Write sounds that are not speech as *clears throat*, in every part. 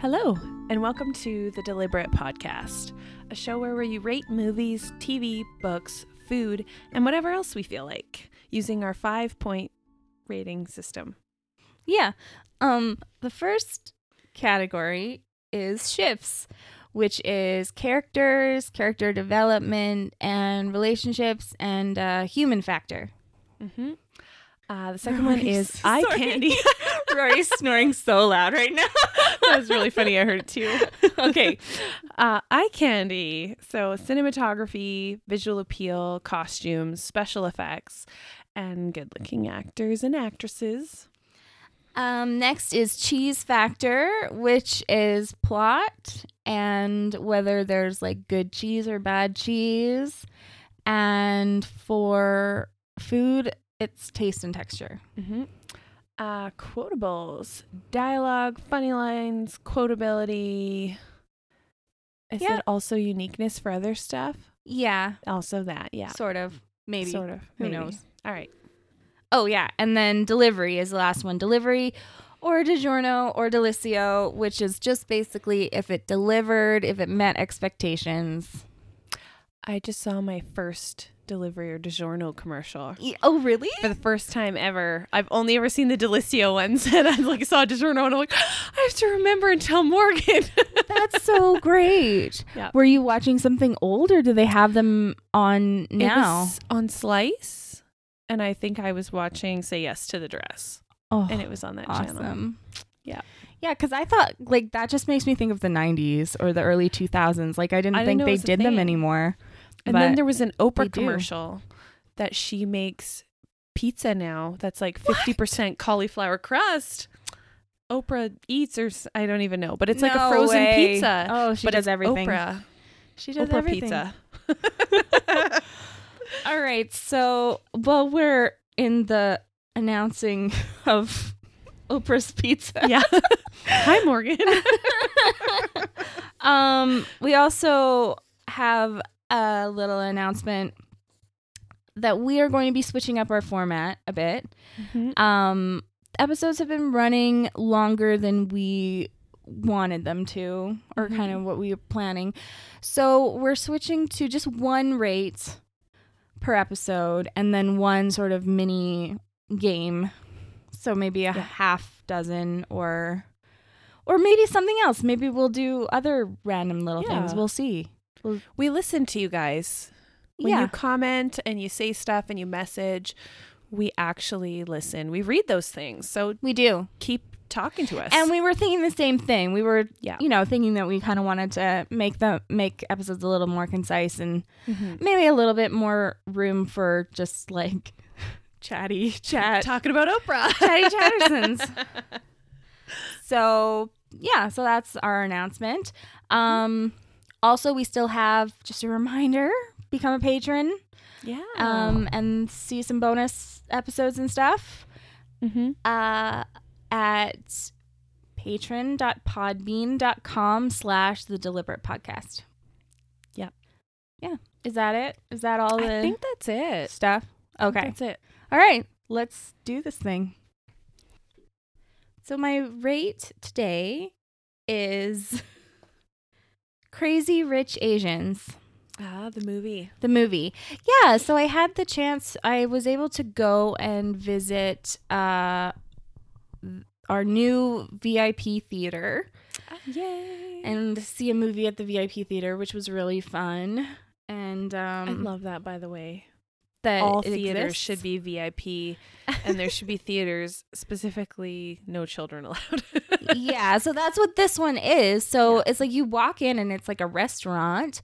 Hello, and welcome to the Deliberate Podcast, a show where you rate movies, TV, books, food, and whatever else we feel like using our five point rating system. Yeah. Um the first category is ships, which is characters, character development, and relationships and uh, human factor. Mm-hmm. Uh, the second one is Sorry. *laughs* eye candy. *laughs* *laughs* Rory's snoring so loud right now. that was really funny. I heard it too. okay. Uh, eye candy. So, cinematography, visual appeal, costumes, special effects, and good looking actors and actresses. Um, next is cheese factor, which is plot and whether there's like good cheese or bad cheese. And for food, it's taste and texture. Mm-hmm. Uh, quotables, dialogue, funny lines, quotability. Is Yeah. it also uniqueness for other stuff? Yeah, Also that, yeah. sort of. Maybe. Sort of. Who maybe. knows? All right. Oh, yeah. And then delivery is the last one. Delivery or DiGiorno or Delissio, which is just basically if it delivered, if it met expectations. I just saw my first delivery or DiGiorno commercial. Oh, really? For the first time ever. I've only ever seen the Delissio ones *laughs* and I like saw DiGiorno and I'm like, *gasps* I have to remember and tell Morgan. *laughs* That's so great. Yeah. Were you watching something old or do they have them on It now? was on Slice. And I think I was watching Say Yes to the Dress. oh, And it was on that channel. awesome. Yeah. Yeah, because I thought like that just makes me think of the 90s or the early 2000s. Like I didn't I didn't think they was a did them anymore. And then there was an Oprah commercial that she makes pizza now that's like 50% cauliflower crust. Oprah eats or I don't even know, but it's like a frozen way. pizza. Oh, she but does everything. Oprah. She does Oprah everything. pizza. *laughs* *laughs* All right. So while we're in the announcing *laughs* of Oprah's pizza, yeah. Hi Morgan. um, we also have a little announcement that we are going to be switching up our format a bit. Um, episodes have been running longer than we wanted them to, or Mhm. kind of what we were planning. So we're switching to just one rate per episode and then one sort of mini game. So maybe a Yeah. half dozen or or maybe something else. Maybe we'll do other random little things. We'll see. We listen to you guys. When yeah. you comment and you say stuff and you message, we actually listen. We read those things. So we do. keep talking to us. And we were thinking the same thing. We were yeah. you know, thinking that we kind of wanted to make the make episodes a little more concise and Mhm. maybe a little bit more room for just like *laughs* chatty chat, talking about Oprah. *laughs* chatty chattersons. so yeah, so that's our announcement. Um, also, we still have just a reminder: become a patron, Yeah. um, and see some bonus episodes and stuff. mm-hmm. uh, at patron.podbean.com slash the deliberate podcast. Yep. Yeah. Is that it? Is that all the I think that's it. stuff? Okay. That's it. All right. Let's do this thing. So my rate today is *laughs* Crazy Rich Asians. Ah, the movie. the movie. Yeah, so I had the chance. I was able to go and visit uh, our new VIP theater Yay. and see a movie at the VIP theater, which was really fun. And um, I love that, by the way. That All theaters should be VIP, *laughs* and there should be theaters specifically no children allowed. *laughs* yeah, so that's what this one is. So Yeah. it's like you walk in and it's like a restaurant.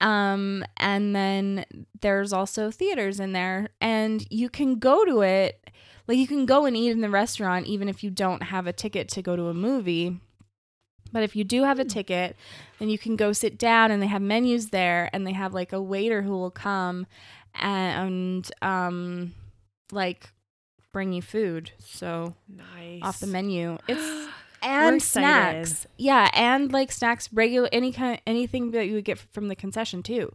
Um and then there's also theaters in there and you can go to it like you can go and eat in the restaurant even if you don't have a ticket to go to a movie. But if you do have a Hmm. ticket, then you can go sit down and they have menus there and they have like a waiter who will come and um like bring you food. So nice. off the menu. *gasps* It's and snacks. Yeah, and like snacks, regular any kind anything that you would get from the concession too.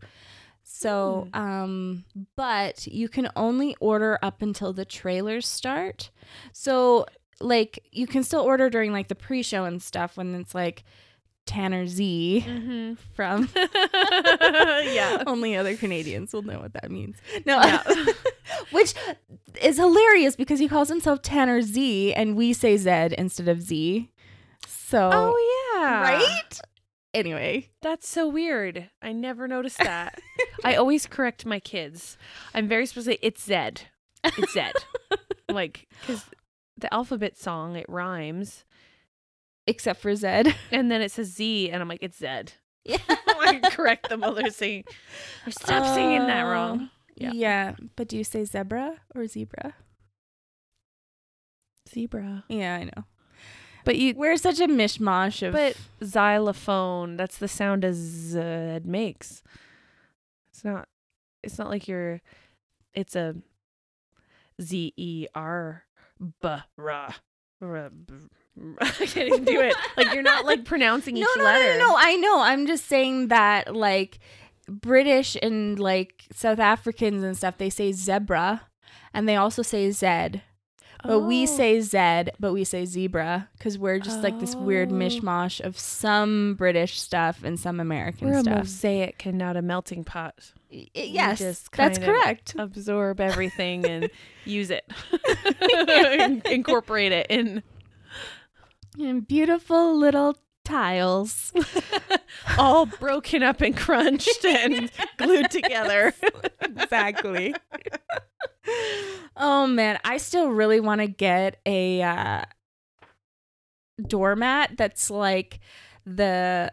So, Hmm. um, but you can only order up until the trailers start. So like you can still order during like the pre-show and stuff when it's like Tanner Z Mm-hmm. *laughs* from *laughs* yeah. only other Canadians will know what that means. No, Yeah. *laughs* which is hilarious because he calls himself Tanner Z and we say Z instead of Z. So Oh yeah. right? Anyway, That's so weird. I never noticed that. I always correct my kids. I'm very specific. It's Zed. It's Zed. like because the alphabet song it rhymes, except for Z. *laughs* and then it says Z, and I'm like it's Zed. Yeah. *laughs* I correct them while they're singing. *laughs* Stop singing that uh, wrong. Yeah. Yeah. But do you say zebra or zebra? Zebra. Yeah, I know. But you. We're such a mishmash of But xylophone. That's the sound a Zed makes. It's not. It's not like you're. It's a. Z e r b ra. Ra- b- I can't even do it. Like you're not like pronouncing *laughs* each no, no, letter. no, no, no. I know. I'm just saying that like British and like South Africans and stuff, they say zebra, and they also say zed. But we Oh. say zed, but we say zebra because we're just like this weird Oh. mishmash of some British stuff and some American stuff. we're a stuff. mosaic and not a melting pot. Y- yes, just that's of- correct. Absorb everything and *laughs* use it. *laughs* Incorporate it in And beautiful little tiles. *laughs* all broken up and crunched and glued together. *laughs* exactly. oh man, I still really want to get a uh, doormat that's like the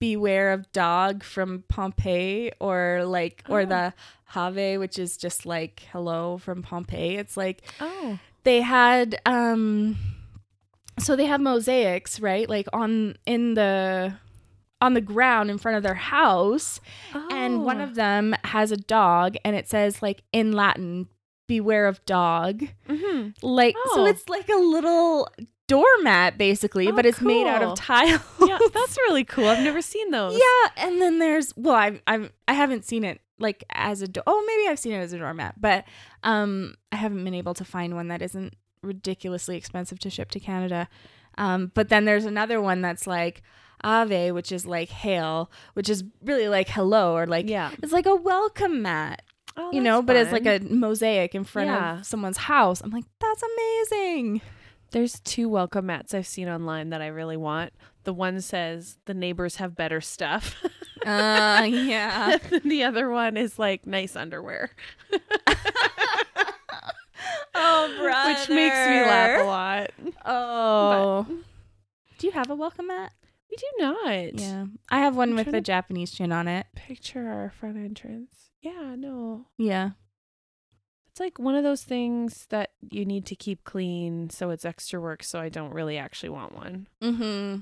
beware of dog from Pompeii or like or Oh. the Have which is just like hello from Pompeii. It's like Oh. they had um so they have mosaics, right? Like on in the on the ground in front of their house and one of them has a dog and it says like in latin beware of dog hmm like so Oh. it's like a little doormat basically Oh, but it's made out of tile Yeah, that's really cool. I've never seen those. yeah and then there's well i've i've i haven't seen it like as a do- oh maybe i've seen it as a doormat but um i haven't been able to find one that isn't ridiculously expensive to ship to canada um but then there's another one that's like ave which is like hail which is really like hello or like yeah. it's like a welcome mat Oh, you know, that's but it's like a mosaic in front Yeah. of someone's house. I'm like, that's amazing. There's two welcome mats I've seen online that I really want. The one says the neighbors have better stuff. Uh, yeah. *laughs* the other one is like nice underwear, *laughs* oh, brother. which makes me laugh a lot. Oh. Do you have a welcome mat? We do not. Yeah. I have one I'm with a Japanese chin on it. Picture our front entrance. Yeah, no. Yeah. It's like one of those things that you need to keep clean, so it's extra work. So I don't really actually want one. Mm-hmm.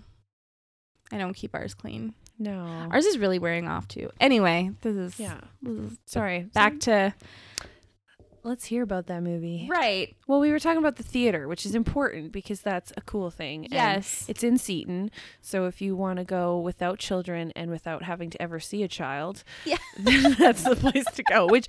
I don't keep ours clean. No. Ours is really wearing off too. Anyway, this is yeah. this is Sorry. back to Let's hear about that movie. right. Well, we were talking about the theater, which is important because that's a cool thing. and Yes. It's in Seton. So if you want to go without children and without having to ever see a child, Yeah. *laughs* then that's the place to go, which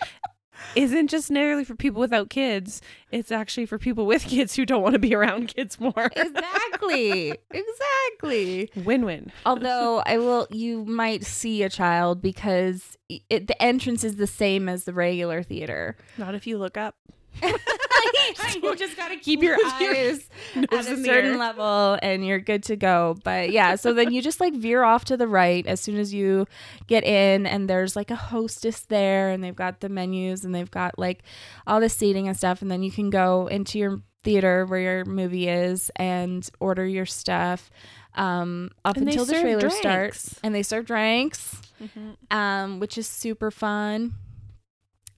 isn't just necessarily for people without kids. It's actually for people with kids who don't want to be around kids more. exactly. *laughs* exactly. win win. Although I will, you might see a child because it, the entrance is the same as the regular theater. Not if you look up. *laughs* *laughs* you just gotta keep your eyes *laughs* at a certain level, and you're good to go. But yeah, so then you just like veer off to the right as soon as you get in, and there's like a hostess there, and they've got the menus, and they've got like all the seating and stuff, and then you can go into your theater where your movie is and order your stuff um up And until the trailer drinks. starts and they serve drinks Mm-hmm. um, which is super fun.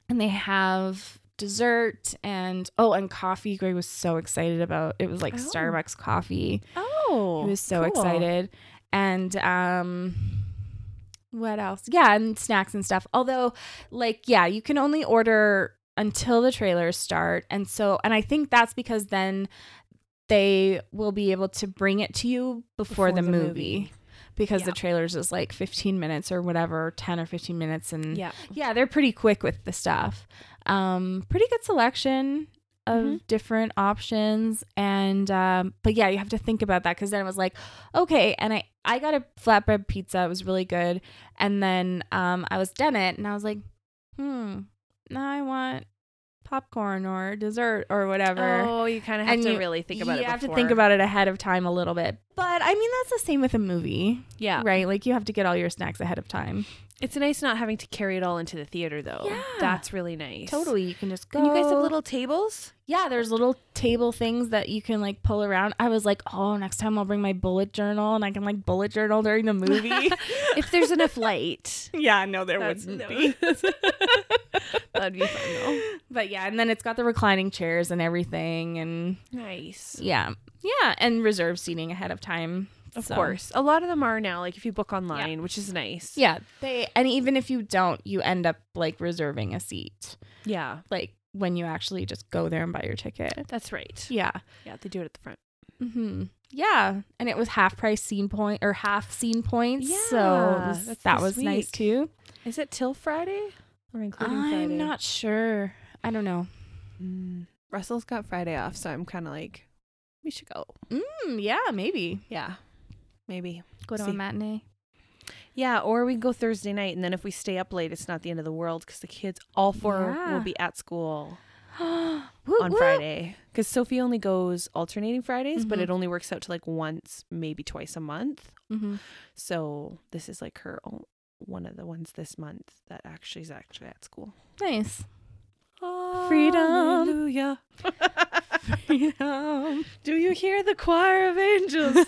And they have dessert and oh, and coffee. Greg was so excited about. It was like Oh. Starbucks coffee. Oh. he was so cool. excited. And um, what else? Yeah, and snacks and stuff. Although, like, yeah, you can only order until the trailers start, and so, and I think that's because then they will be able to bring it to you before, Before the, the movie. movie. Because Yeah. the trailers is like 15 minutes or whatever, 10 or 15 minutes, and Yeah. yeah, they're pretty quick with the stuff. Um, pretty good selection. of Mhm. different options and um but yeah you have to think about that because then it was like okay and i i got a flatbread pizza it was really good and then um i was done it and i was like hmm now i want popcorn or dessert or whatever Oh, you kind of have And to you- really think about you it. You have to think about it ahead of time a little bit but i mean that's the same with a movie yeah. right like you have to get all your snacks ahead of time It's nice not having to carry it all into the theater though. Yeah. That's really nice. totally you can just go And you guys have little tables? Yeah, there's little table things that you can like pull around. I was like, oh, next time I'll bring my bullet journal and I can like bullet journal during the movie. *laughs* if there's enough light. *laughs* yeah, no, there That's- wouldn't no. be. *laughs* That'd be fun though. But yeah, and then it's got the reclining chairs and everything, and Nice. yeah, yeah, and reserve seating ahead of time. Of So, course. A lot of them are now, like if you book online, which is nice. Yeah, they and even if you don't, you end up like reserving a seat, Yeah. like when you actually just go there and buy your ticket. That's right. Yeah. Yeah, they do it at the front. Mm-hmm. Yeah, and it was half price scene point or half scene points. so Yeah, it was- that this was nice too. Is it till Friday? Or including Friday? I'm not sure. I don't know. Mm. Russell's got Friday off, so I'm kind of like, we should go. Mm, yeah, maybe Yeah. Maybe. go to See. a matinee. Yeah, or we can go Thursday night, and then if we stay up late, it's not the end of the world because the kids, all four, Yeah. will be at school *gasps* on woot. Friday. Because Sophie only goes alternating Fridays, but Mhm. it only works out to like once, maybe twice a month. Mhm. So this is like her o- one of the ones this month that actually is actually at school. Nice. Freedom. Hallelujah. *laughs* *laughs* Do you hear the choir of angels?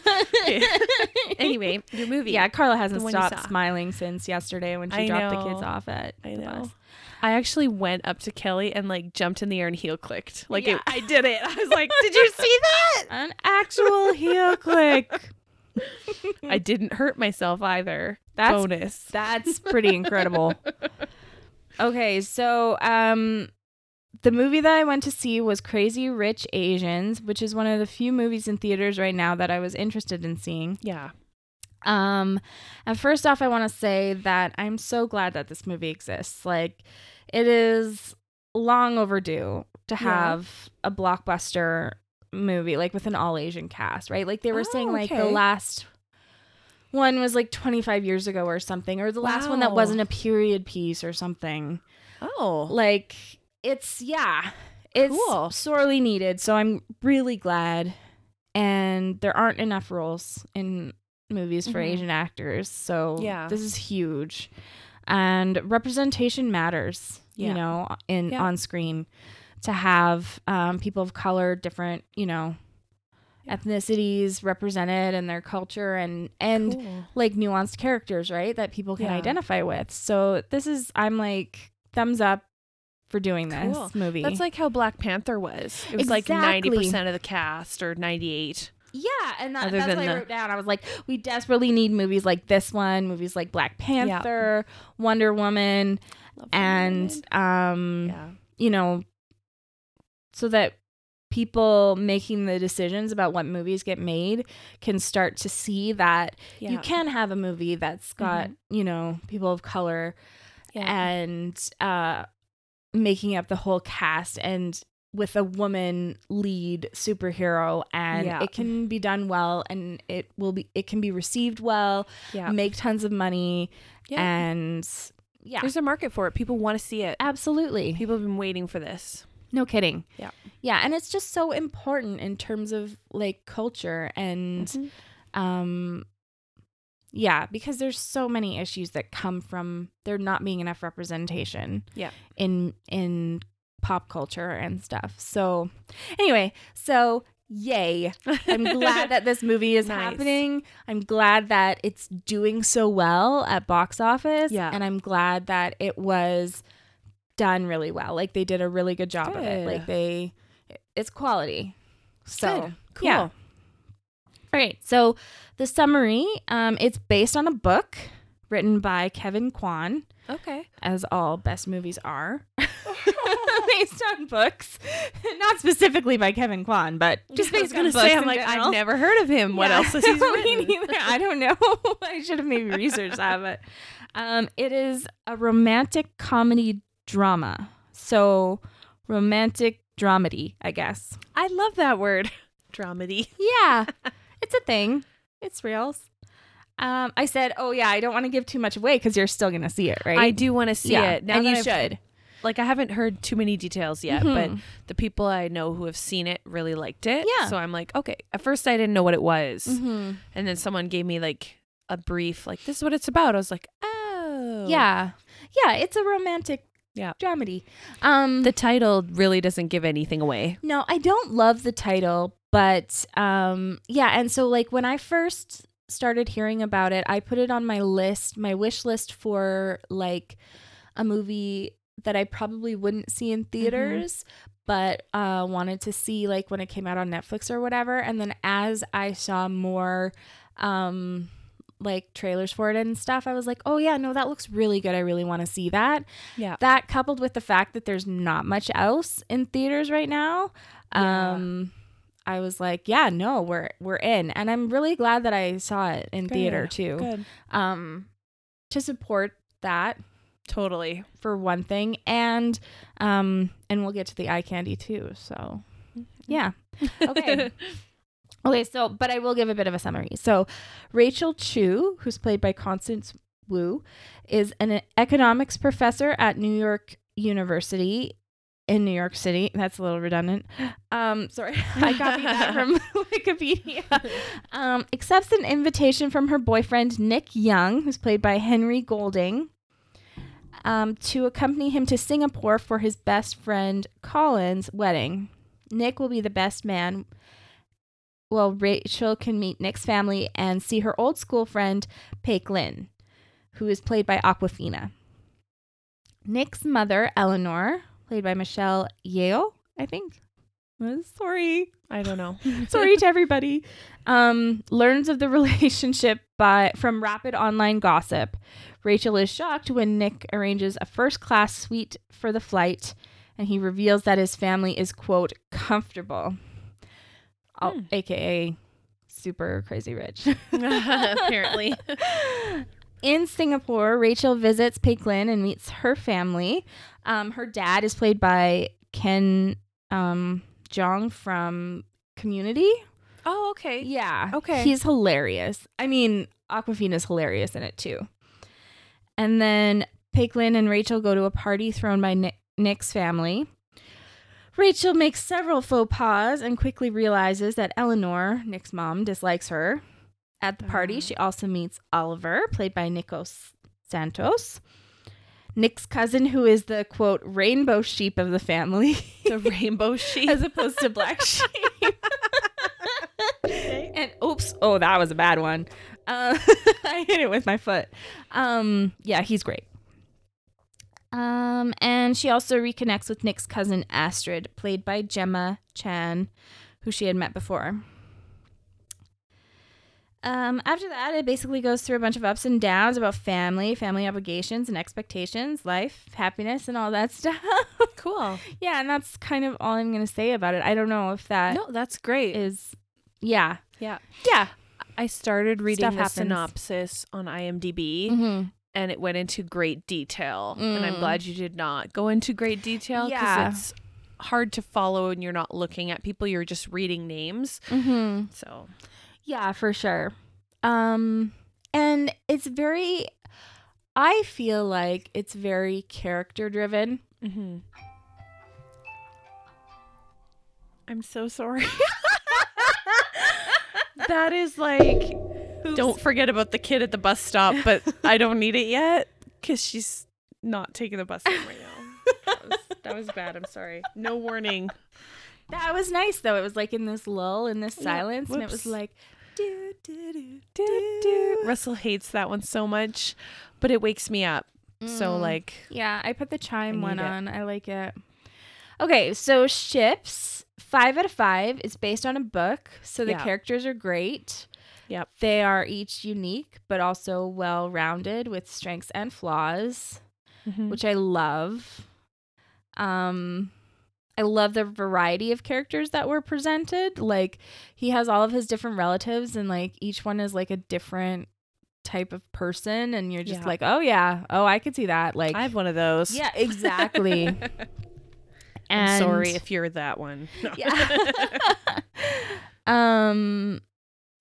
*laughs* anyway, your movie. yeah, Karla hasn't The one you stopped smiling since yesterday when she I dropped the kids off at I the know. bus. I actually went up to Kelly and like jumped in the air and heel clicked. Like Yeah. it, I did it. I was like, *laughs* "Did you see that?" An actual heel click. I didn't hurt myself either. That's Bonus. That's pretty incredible. okay, so um the movie that I went to see was Crazy Rich Asians, which is one of the few movies in theaters right now that I was interested in seeing. Yeah. Um and first off I want to say that I'm so glad that this movie exists. Like it is long overdue to Yeah. have a blockbuster movie like with an all Asian cast, right? Like they were Oh, saying like the last one was like 25 years ago or something or the last one that wasn't a period piece or something. Oh. Like it's yeah, it's Cool. sorely needed. So I'm really glad and there aren't enough roles in movies for Mhm. Asian actors. So Yeah. this is huge. And representation matters, Yeah. you know, in Yeah. on screen to have um, people of color, different, you know, ethnicities represented and their culture and and Cool. like nuanced characters, right? That people can Yeah. identify with. So this is I'm like thumbs up for doing this Cool. movie. That's like how Black Panther was. It was like 90% of the cast or 98. yeah, and that, that's what I wrote down. I was like, we desperately need movies like this one, movies like Black Panther, Wonder Woman, Love and um, yeah. you know, so that people making the decisions about what movies get made can start to see that yeah. you can have a movie that's got you know people of color yeah. and uh making up the whole cast and with a woman lead superhero and Yeah. it can be done well and it will be it can be received well yeah. make tons of money Yeah. and yeah There's a market for it. People want to see it. absolutely People have been waiting for this. no kidding Yeah. yeah and it's just so important in terms of like culture and Mhm. um yeah because there's so many issues that come from there not being enough representation Yeah. in in pop culture and stuff so anyway so yay i'm glad that this movie is *laughs* Nice. happening i'm glad that it's doing so well at box office Yeah. and i'm glad that it was done really well like they did a really good job of it like they it's quality so Good. Cool. yeah. All right. So the summary, um, it's based on a book written by Kevin Kwan, Okay. as all best movies are. *laughs* *laughs* based on books, *laughs* not specifically by Kevin Kwan, but just I was based gonna on books. say, I'm like, general. I've never heard of him. What else has he written? I don't know. I should have maybe researched that, but um, it is a romantic comedy drama. So romantic dramedy, I guess. I love that word. Dramedy. Yeah, it's a thing. It's real. Um, I said, oh yeah, I don't want to give too much away because you're still gonna see it, right? I do want to see yeah, it. and you I've- should. Like I haven't heard too many details yet, Mhm. but the people I know who have seen it really liked it. Yeah. So I'm like, okay. At first I didn't know what it was. Mm-hmm. And then someone gave me like a brief, like, this is what it's about. I was like, oh. Yeah, yeah, it's a romantic Yeah. dramedy. Um, The title really doesn't give anything away. No, I don't love the title, but um yeah, and so like when I first started hearing about it, I put it on my list, my wish list for like a movie that I probably wouldn't see in theaters, but uh wanted to see like when it came out on Netflix or whatever. And then as I saw more um like trailers for it and stuff, I was like, "Oh yeah, no, that looks really good. I really want to see that." Yeah. that coupled with the fact that there's not much else in theaters right now Yeah. um i was like yeah no we're we're in. And i'm really glad that i saw it in theater too. Good. um to support that Totally. for one thing and um and we'll get to the eye candy too so yeah. Okay. *laughs* Okay so but i will give a bit of a summary. So rachel chu who's played by constance wu is an economics professor at new york university in new york city that's a little redundant um sorry *laughs* i copied that from *laughs* *laughs* wikipedia um accepts an invitation from her boyfriend nick young who's played by henry golding um, to accompany him to Singapore for his best friend Colin's wedding. Nick will be the best man. Well, Rachel can meet Nick's family and see her old school friend, Peik Lin, who is played by Awkwafina. Nick's mother, Eleanor, played by Michelle Yeoh, I think. Uh, Sorry. I don't know. *laughs* Sorry to everybody. Um, learns of the *laughs* relationship by from rapid online gossip. Rachel is shocked when Nick arranges a first class suite for the flight, and he reveals that his family is quote comfortable, oh, Hmm. aka super crazy rich. *laughs* Apparently. In Singapore, Rachel visits Peik Lin and meets her family. Um, her dad is played by Ken um, Jeong from Community. Oh, okay. Yeah. Okay. He's hilarious. I mean, Awkwafina's hilarious in it too. And then Peik Lin and Rachel go to a party thrown by Nick, Nick's family. Rachel makes several faux pas and quickly realizes that Eleanor, Nick's mom, dislikes her. At the party, Ah. she also meets Oliver, played by Nico Santos. Nick's cousin, who is the quote rainbow sheep of the family, The rainbow *laughs* sheep. as opposed to black *laughs* sheep. and oops, oh, that was a bad one. Uh, *laughs* I hit it with my foot. Um, yeah, he's great. Um, and she also reconnects with Nick's cousin Astrid, played by Gemma Chan, who she had met before. Um, after that, it basically goes through a bunch of ups and downs about family, family obligations and expectations, life, happiness, and all that *laughs* stuff. cool. yeah, and that's kind of all I'm going to say about it. I don't know if that No, that's great. Is yeah. yeah. Yeah. I started reading Stuff the happens. synopsis on IMDb Mm-hmm. and it went into great detail. And I'm Mm. glad you did not go into great detail because Yeah. it's hard to follow and you're not looking at people, you're just reading names. Mm-hmm. So, Yeah, for sure. Um, and it's very, I feel like it's very character driven. mm-hmm. I'm so sorry. *laughs* that is like, don't forget about the kid at the bus stop, but I don't need it yet because she's not taking the bus right now. That was, that was bad. I'm sorry. No warning. That was nice though. It was like in this lull, in this silence, and it was like, do, do, do, Do, do. Russell hates that one so much, but it wakes me up. So Mm. like, Yeah, I put the chime one it. on. I like it. Okay, so ships five out of five is based on a book, so the Yeah. characters are great. Yep. They are each unique, but also well rounded with strengths and flaws, mhm. which I love. Um, I love the variety of characters that were presented. Like he has all of his different relatives, and like each one is like a different type of person, and you're just Yeah. like, oh yeah, oh I could see that. Like I have one of those. yeah, exactly. *laughs* And I'm sorry if you're that one. Yeah. *laughs* um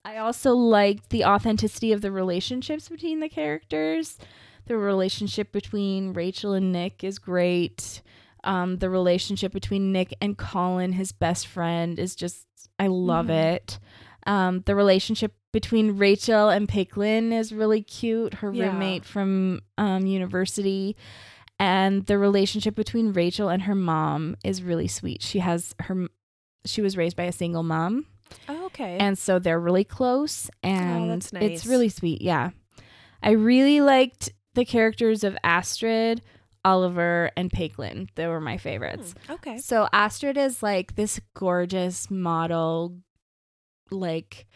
I also liked the authenticity of the relationships between the characters. The relationship between Rachel and Nick is great. Um, the relationship between Nick and Colin, his best friend, is just I love Mhm. it. Um, the relationship between Rachel and Peik Lin is really cute. Her Yeah. roommate from um, university, and the relationship between Rachel and her mom is really sweet. She has her she was raised by a single mom, oh, okay. and so they're really close and that's it's really sweet. Yeah. I really liked the characters of Astrid, Oliver, and Peik Lin. They were my favorites. Hmm, okay. So Astrid is like this gorgeous model, like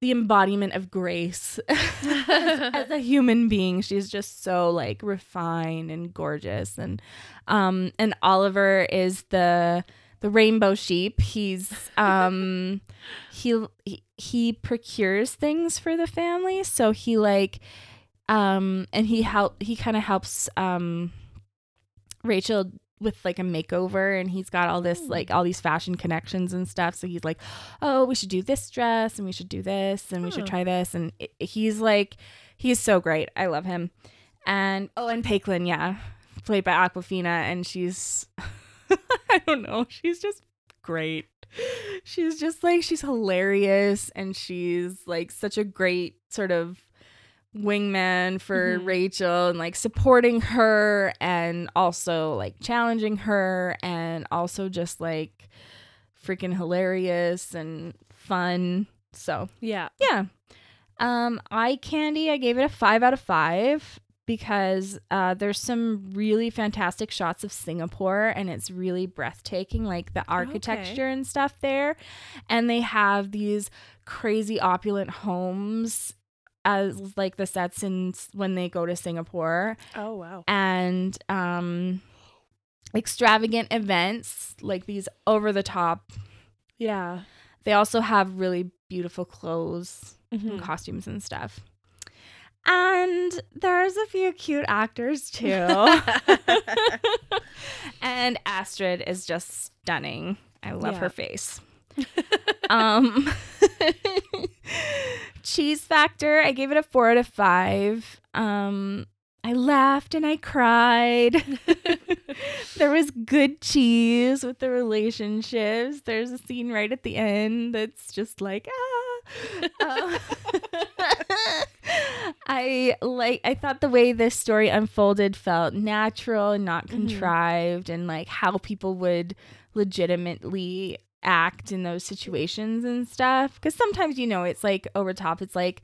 the embodiment of grace *laughs* as, a human being. She's just so like refined and gorgeous, and um, and Oliver is the the rainbow sheep. He's *laughs* um, he he, he procures things for the family, so he like um, and he help he kind of helps um Rachel with like a makeover and he's got all this like hmm. all these fashion connections and stuff. So he's like oh we should do this dress and we should do this and we should try this. And it, he's like he's so great. I love him. And oh and Peik Lin, yeah played by awkwafina and she's *laughs* i don't know. She's just great. She's just like she's hilarious and she's like such a great sort of wingman for Mhm. Rachel and like supporting her and also like challenging her and also just like freaking hilarious and fun. So, Yeah. yeah. Um eye candy, I gave it a 5 out of 5 because uh, there's some really fantastic shots of Singapore and it's really breathtaking like the architecture and stuff there and they have these crazy opulent homes as like the sets in when they go to Singapore Oh wow. and um extravagant events like these over the top Yeah. they also have really beautiful clothes Mhm. and costumes and stuff and there's a few cute actors too *laughs* and Astrid is just stunning I love Yeah. her face *laughs* um *laughs* cheese factor. I gave it a four out of five. Um i laughed and i cried. *laughs* There was good cheese with the relationships. There's a scene right at the end that's just like ah. Uh, *laughs* *laughs* i like i thought the way this story unfolded felt natural and not Mhm. contrived and like how people would legitimately act in those situations and stuff because sometimes you know it's like over top it's like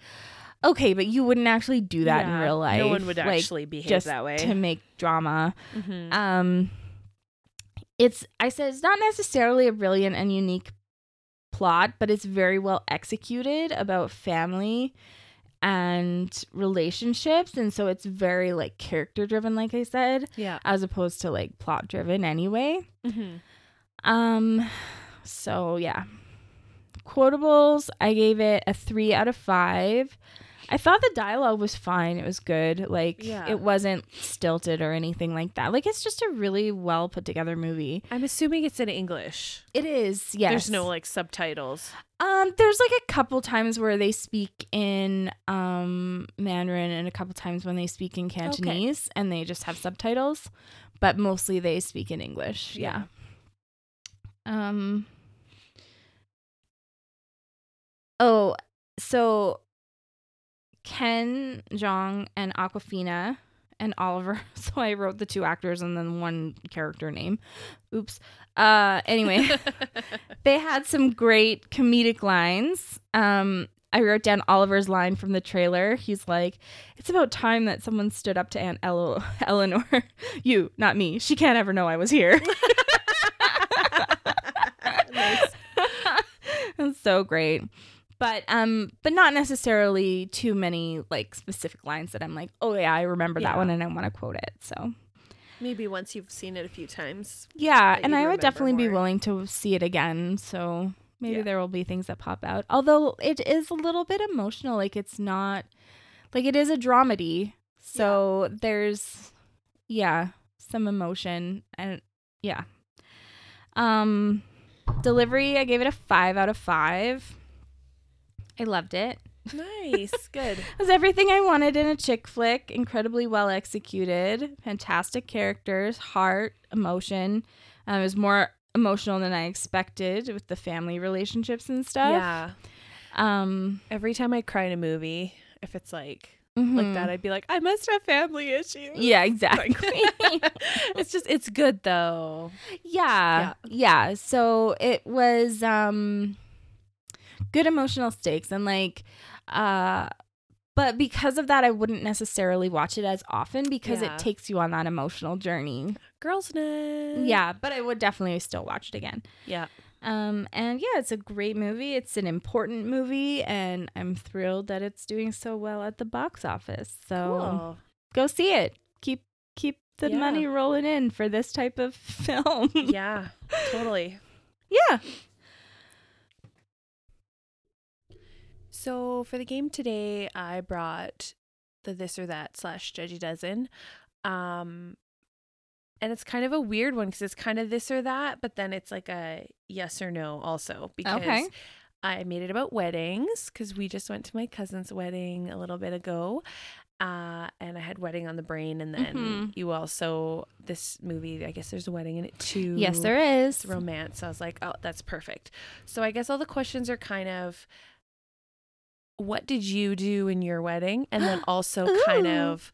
okay but you wouldn't actually do that in real life No one would like, actually behave that way. to make drama Mhm. um it's i said it's not necessarily a brilliant and unique plot but it's very well executed about family and relationships and so it's very like character driven like i said yeah. as opposed to like plot driven anyway Mhm. um so yeah. Quotables i gave it a three out of five. I thought the dialogue was fine. It was good. Like Yeah. it wasn't stilted or anything like that. Like it's just a really well put together movie. I'm assuming it's in English. it is yes There's no like subtitles. um there's like a couple times where they speak in um mandarin and a couple times when they speak in cantonese and they just have subtitles but mostly they speak in english. Yeah, um oh so ken jeong and awkwafina and oliver *laughs* so i wrote the two actors and then one character name oops uh anyway *laughs* they had some great comedic lines. Um, I wrote down Oliver's line from the trailer. He's like, "It's about time that someone stood up to Aunt Ele- *laughs* Eleanor. you, not me. She can't ever know I was here." Nice. That's so great. But um, but not necessarily too many like specific lines that I'm like, oh yeah, I remember that one and I want to quote it. So Maybe once you've seen it a few times. Yeah, and I would definitely be willing to see it again. So maybe Yeah. there will be things that pop out. Although it is a little bit emotional. Like it's not like it is a dramedy. So there's yeah, some emotion and yeah. Um, delivery, I gave it a five out of five. I loved it. Nice. *laughs* Good. It was everything I wanted in a chick flick. Incredibly well executed. Fantastic characters, heart, emotion. Um, it was more emotional than I expected with the family relationships and stuff. yeah. Um, Every time I cry in a movie, if it's like mhm. like that, I'd be like, I must have family issues. Yeah, *laughs* exactly. *laughs* it's just it's good though. yeah, yeah. So it was um good emotional stakes and like uh but because of that I wouldn't necessarily watch it as often because Yeah. it takes you on that emotional journey. Girls' night. Yeah, but I would definitely still watch it again. Yeah. Um and yeah, it's a great movie. It's an important movie and I'm thrilled that it's doing so well at the box office. So Cool. go see it. Keep keep the Yeah. money rolling in for this type of *laughs* film. Yeah. Totally. yeah. So for the game today, I brought the this or that slash judgy dozen. Um and it's kind of a weird one because it's kind of this or that, but then it's like a yes or no also because Okay. I made it about weddings because we just went to my cousin's wedding a little bit ago. Uh, and I had wedding on the brain, and then Mhm. you also this movie. I guess there's a wedding in it too. Yes, there is. Romance. So I was like, oh, that's perfect. So I guess all the questions are kind of what did you do in your wedding? And then also *gasps* kind of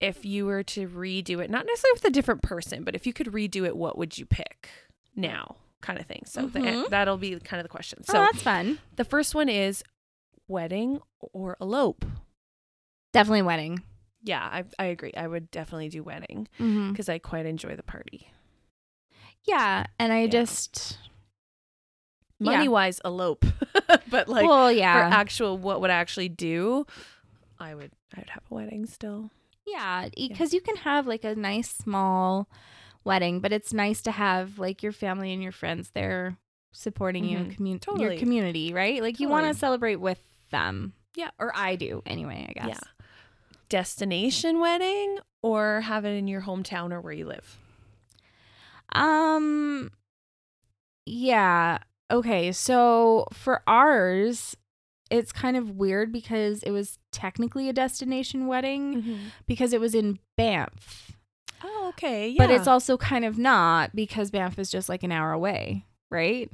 if you were to redo it, not necessarily with a different person, but if you could redo it, what would you pick now? Kind of thing. So the- Mhm. that'll be kind of the question. oh, So that's fun. the first one is wedding or elope. Definitely wedding. Yeah, I, I agree. I would definitely do wedding Mm-hmm. because I quite enjoy the party. Yeah, and I Yeah. just Yeah. Money wise, elope, *laughs* but like well, yeah. for actual what would I actually do, I would I would have a wedding still. yeah, because you can have like a nice small wedding, but it's nice to have like your family and your friends there supporting you, Mhm. commun- Totally. your community, right? Like you want to celebrate with them. Yeah. or I do anyway. I guess. Yeah. Destination wedding or have it in your hometown or where you live. Um yeah. Okay. So for ours, it's kind of weird because it was technically a destination wedding mm-hmm. because it was in Banff. Oh, okay. Yeah. But it's also kind of not because Banff is just like an hour away, right?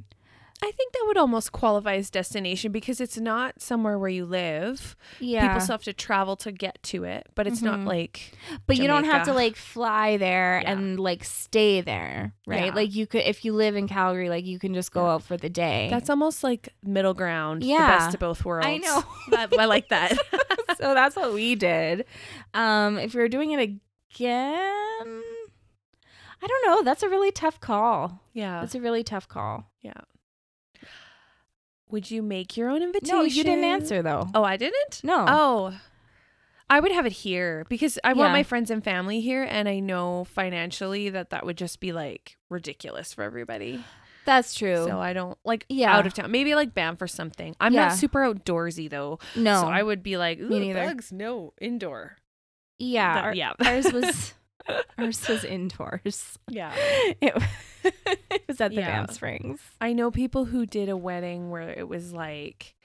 I think that would almost qualify as destination because it's not somewhere where you live. Yeah. People still have to travel to get to it, but it's not Mhm. like but you don't have to like fly there Yeah. and like stay there, right? Yeah. Like you could if you live in Calgary, like you can just go Yeah. out for the day. that's almost like middle ground. The Yeah. best of both worlds. I know. *laughs* That- I like that. *laughs* so that's what we did. Um, if we were doing it again, I don't know. That's a really tough call. yeah. That's a really tough call. Would you make your own invitation? No, you didn't answer though. Oh, I didn't? No. Oh. I would have it here because I want Yeah. my friends and family here and I know financially that that would just be like ridiculous for everybody. That's true. So I don't like Yeah. out of town. Maybe like Banff or something. I'm Yeah. not super outdoorsy though. no. So I would be like, Ooh, neither. bugs, no, indoor. yeah. That- our- yeah. ours was *laughs* ours was indoors. Yeah. *laughs* It, it *laughs* *laughs* was at the Yeah. Banff Springs. I know people who did a wedding where it was like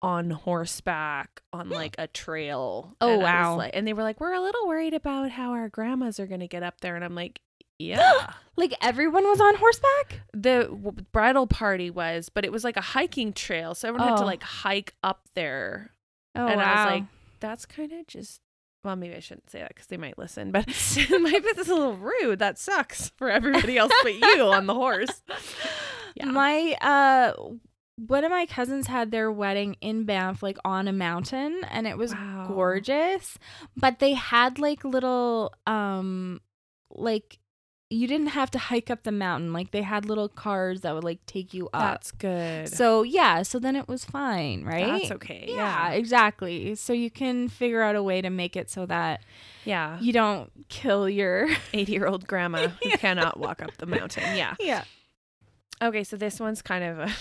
on horseback on like a trail. Oh, And wow. like- and they were like, "We're a little worried about how our grandmas are going to get up there." And I'm like, *gasps* "Yeah." Like everyone was on horseback. the w- bridal party was, but it was like a hiking trail, so everyone had to Oh. like hike up there. Oh and I was like, "That's kind of just." Well, maybe I shouldn't say that because they might listen, but *laughs* *laughs* my might is a little rude. That sucks for everybody else but you on the horse. *laughs* Yeah. My uh one of my cousins had their wedding in Banff like on a mountain and it was Wow. gorgeous. But they had like little um like you didn't have to hike up the mountain. Like they had little cars that would like take you up. That's good. so yeah, so then it was fine, right? That's okay. Yeah, Yeah. exactly. So you can figure out a way to make it so that Yeah. you don't kill your *laughs* 80 year old grandma who cannot walk up the mountain. Yeah. Yeah. Okay. So this one's kind of a.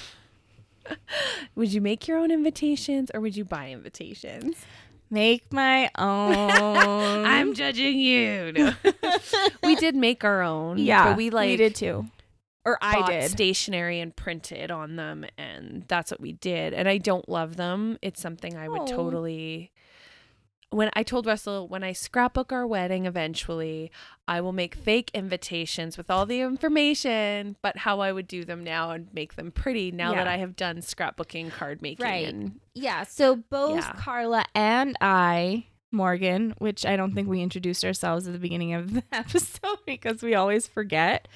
*laughs* would you make your own invitations or would you buy invitations? Make my *laughs* own. I'm judging you. *laughs* No. we did make our own. Yeah, But we like we did too. or I did. stationery and printed on them and that's what we did and i don't love them it's something i would Oh. totally when i told russell when i scrapbook our wedding eventually i will make fake invitations with all the information but how i would do them now and make them pretty now that i have done scrapbooking card making Right. and Yeah, so both Yeah. Karla and I, Morgan, which I don't think we introduced ourselves at the beginning of the *laughs* episode because we always forget.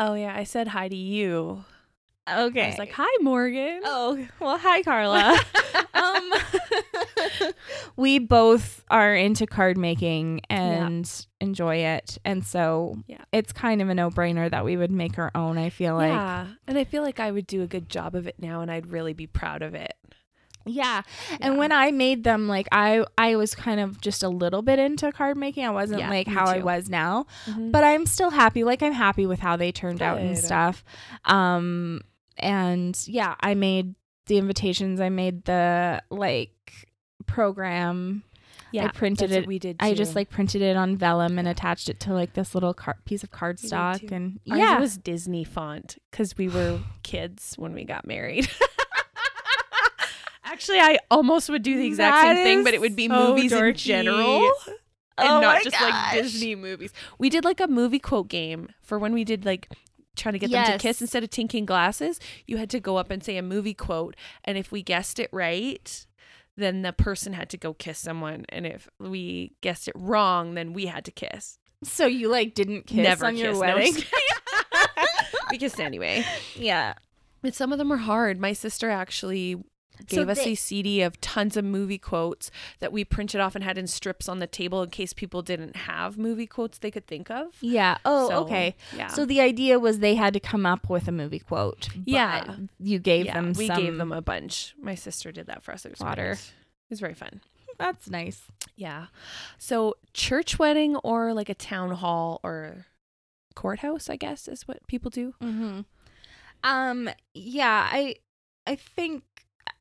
oh yeah i said hi to you Okay. i was like hi morgan oh, *laughs* well, hi, Karla. *laughs* um, *laughs* we both are into card making and enjoy it. And so Yeah. it's kind of a no brainer that we would make our own, I feel like. yeah and i feel like i would do a good job of it now and i'd really be proud of it Yeah. And Yeah. when I made them, like I I was kind of just a little bit into card making. I wasn't Yeah, like how I was now. Mhm. But I'm still happy. Like I'm happy with how they turned out and stuff. Um and yeah, I made the invitations. I made the like program. yeah I printed it- we did I just like printed it on vellum and attached it to like this little car- piece of cardstock and Ours yeah. It was Disney font because we were *sighs* kids when we got married. *laughs* Actually, I almost would do the exact That same thing, but it would be so movies in general oh and Oh not just like. Disney movies. We did like a movie quote game for when we did like trying to get them to kiss instead of tinking glasses. You had to go up and say a movie quote, and if we guessed it right, then the person had to go kiss someone, and if we guessed it wrong, then we had to kiss. So you like didn't kiss Never on your kiss. No, I'm wedding? just *laughs* we kissed anyway. yeah. But some of them are hard. My sister actually gave us they- a CD of tons of movie quotes that we printed off and had in strips on the table in case people didn't have movie quotes they could think of. Yeah. Oh, So, okay. Yeah. So the idea was they had to come up with a movie quote. but Yeah. You gave yeah, them we some gave them a bunch. My sister did that for us. It was Water. Great. It was very fun. That's nice. Yeah. So church wedding or like a town hall or courthouse, I guess, is what people do. Mm-hmm. Um. Yeah. I. I think.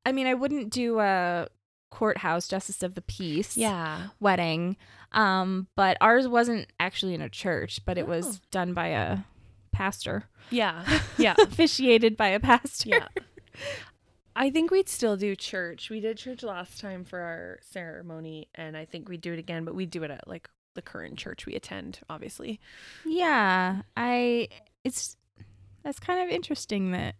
I mean, I wouldn't do a courthouse justice of the peace. Yeah. Wedding. Um. But ours wasn't actually in a church, but it Oh. was done by a pastor, Yeah. *laughs* Yeah. officiated by a pastor. Yeah. *laughs* I think we'd still do church. We did church last time for our ceremony, and I think we'd do it again, but we'd do it at like the current church we attend, obviously. Yeah, I it's that's kind of interesting that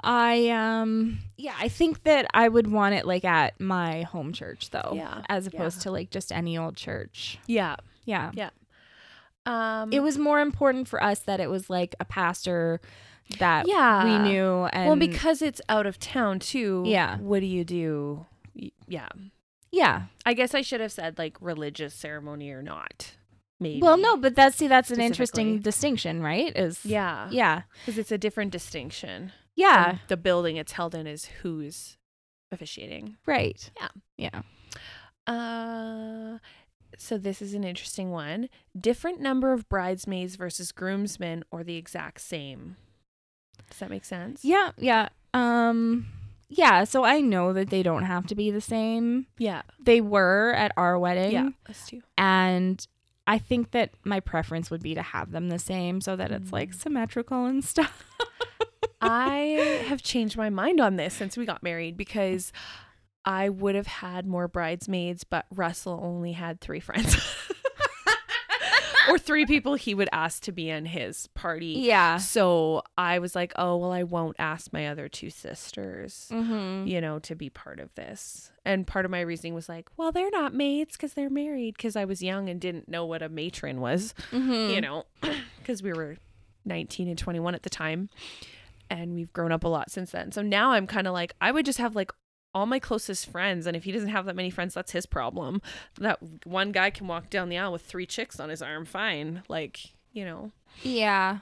I um yeah, I think that I would want it like at my home church though, Yeah, as opposed yeah. to like just any old church. Yeah. Yeah. Yeah. Um It was more important for us that it was like a pastor that Yeah. we knew and well because it's out of town too. Yeah. What do you do? Yeah. yeah. I guess I should have said like religious ceremony or not. Maybe. Well, no, but that's see that's an interesting distinction, right? Is Yeah. Yeah. Because it's a different distinction. Yeah. And the building it's held in is who's officiating. Right. Yeah. Yeah. Uh, so this is an interesting one. Different number of bridesmaids versus groomsmen, or the exact same. Does that make sense? Yeah, yeah. Um yeah, so I know that they don't have to be the same. Yeah. They were at our wedding. Yeah. Us too. And I think that my preference would be to have them the same so that it's like Mm. symmetrical and *laughs* stuff. I have changed my mind on this since we got married because I would have had more bridesmaids, but Russell only had three friends. *laughs* or three people he would ask to be in his party. yeah. So I was like, oh, well, I won't ask my other two sisters. Mhm. you know, to be part of this. And part of my reasoning was like, well, they're not maids because they're married because I was young and didn't know what a matron was, Mhm. you know, *clears throat* because we were 19 and 21 at the time. And we've grown up a lot since then. So now I'm kind of like, I would just have like all my closest friends. And if he doesn't have that many friends, that's his problem. That one guy can walk down the aisle with three chicks on his arm, fine. Like, you know, Yeah.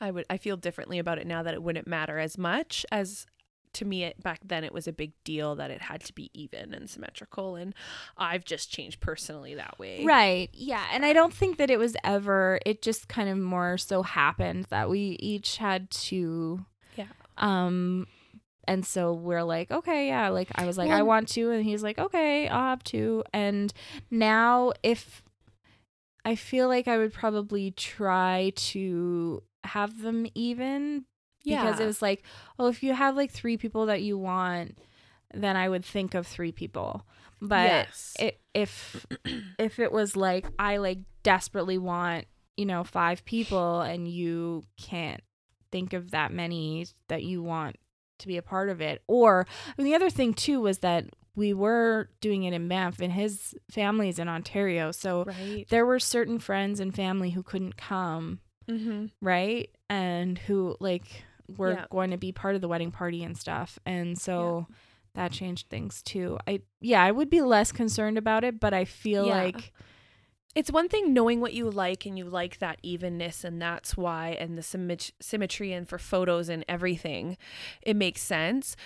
I would I feel differently about it now that it wouldn't matter as much as to me it, back then it was a big deal that it had to be even and symmetrical and I've just changed personally that way. Right. Yeah. And I don't think that it was ever, it just kind of more so happened that we each had to. Yeah. Um, and so we're like, okay, yeah. Like I was like, Well, I want to. And he's like, okay, I'll have to. And now if I feel like I would probably try to have them even Yeah. because it was like, oh, if you have like three people that you want, then I would think of three people. But yes. it, if *clears throat* if it was like I like desperately want, you know, five people and you can't think of that many that you want to be a part of it. Or and the other thing too was that we were doing it in Banff and his family's in Ontario. So right. there were certain friends and family who couldn't come Mm-hmm. right? And who like were Yeah. going to be part of the wedding party and stuff. And so that changed things too. I yeah, I would be less concerned about it, but I feel Yeah. like It's one thing knowing what you like and you like that evenness and that's why and the symmet- symmetry and for photos and everything it makes sense.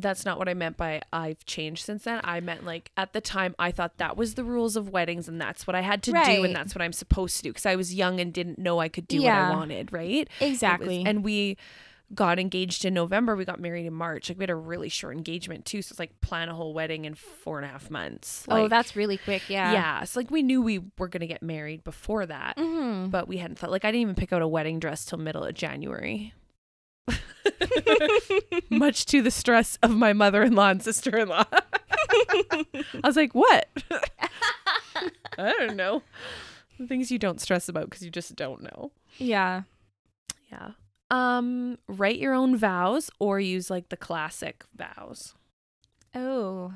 That's not what I meant by I've changed since then. I meant like at the time I thought that was the rules of weddings and that's what I had to do and that's what I'm supposed to do because I was young and didn't know I could do what I wanted, right? It was- exactly. and we got engaged in November. We got married in March. Like we had a really short engagement too. So it's like plan a whole wedding in four and a half months. oh, that's really quick. Yeah. yeah. So like we knew we were gonna get married before that, Mm-hmm. but we hadn't thought like I didn't even pick out a wedding dress till middle of January. *laughs* Much to the stress of my mother-in-law and sister-in-law. *laughs* I was like, "What? *laughs* I don't know." The things you don't stress about because you just don't know. yeah. Yeah. Um, write your own vows or use like the classic vows. Oh.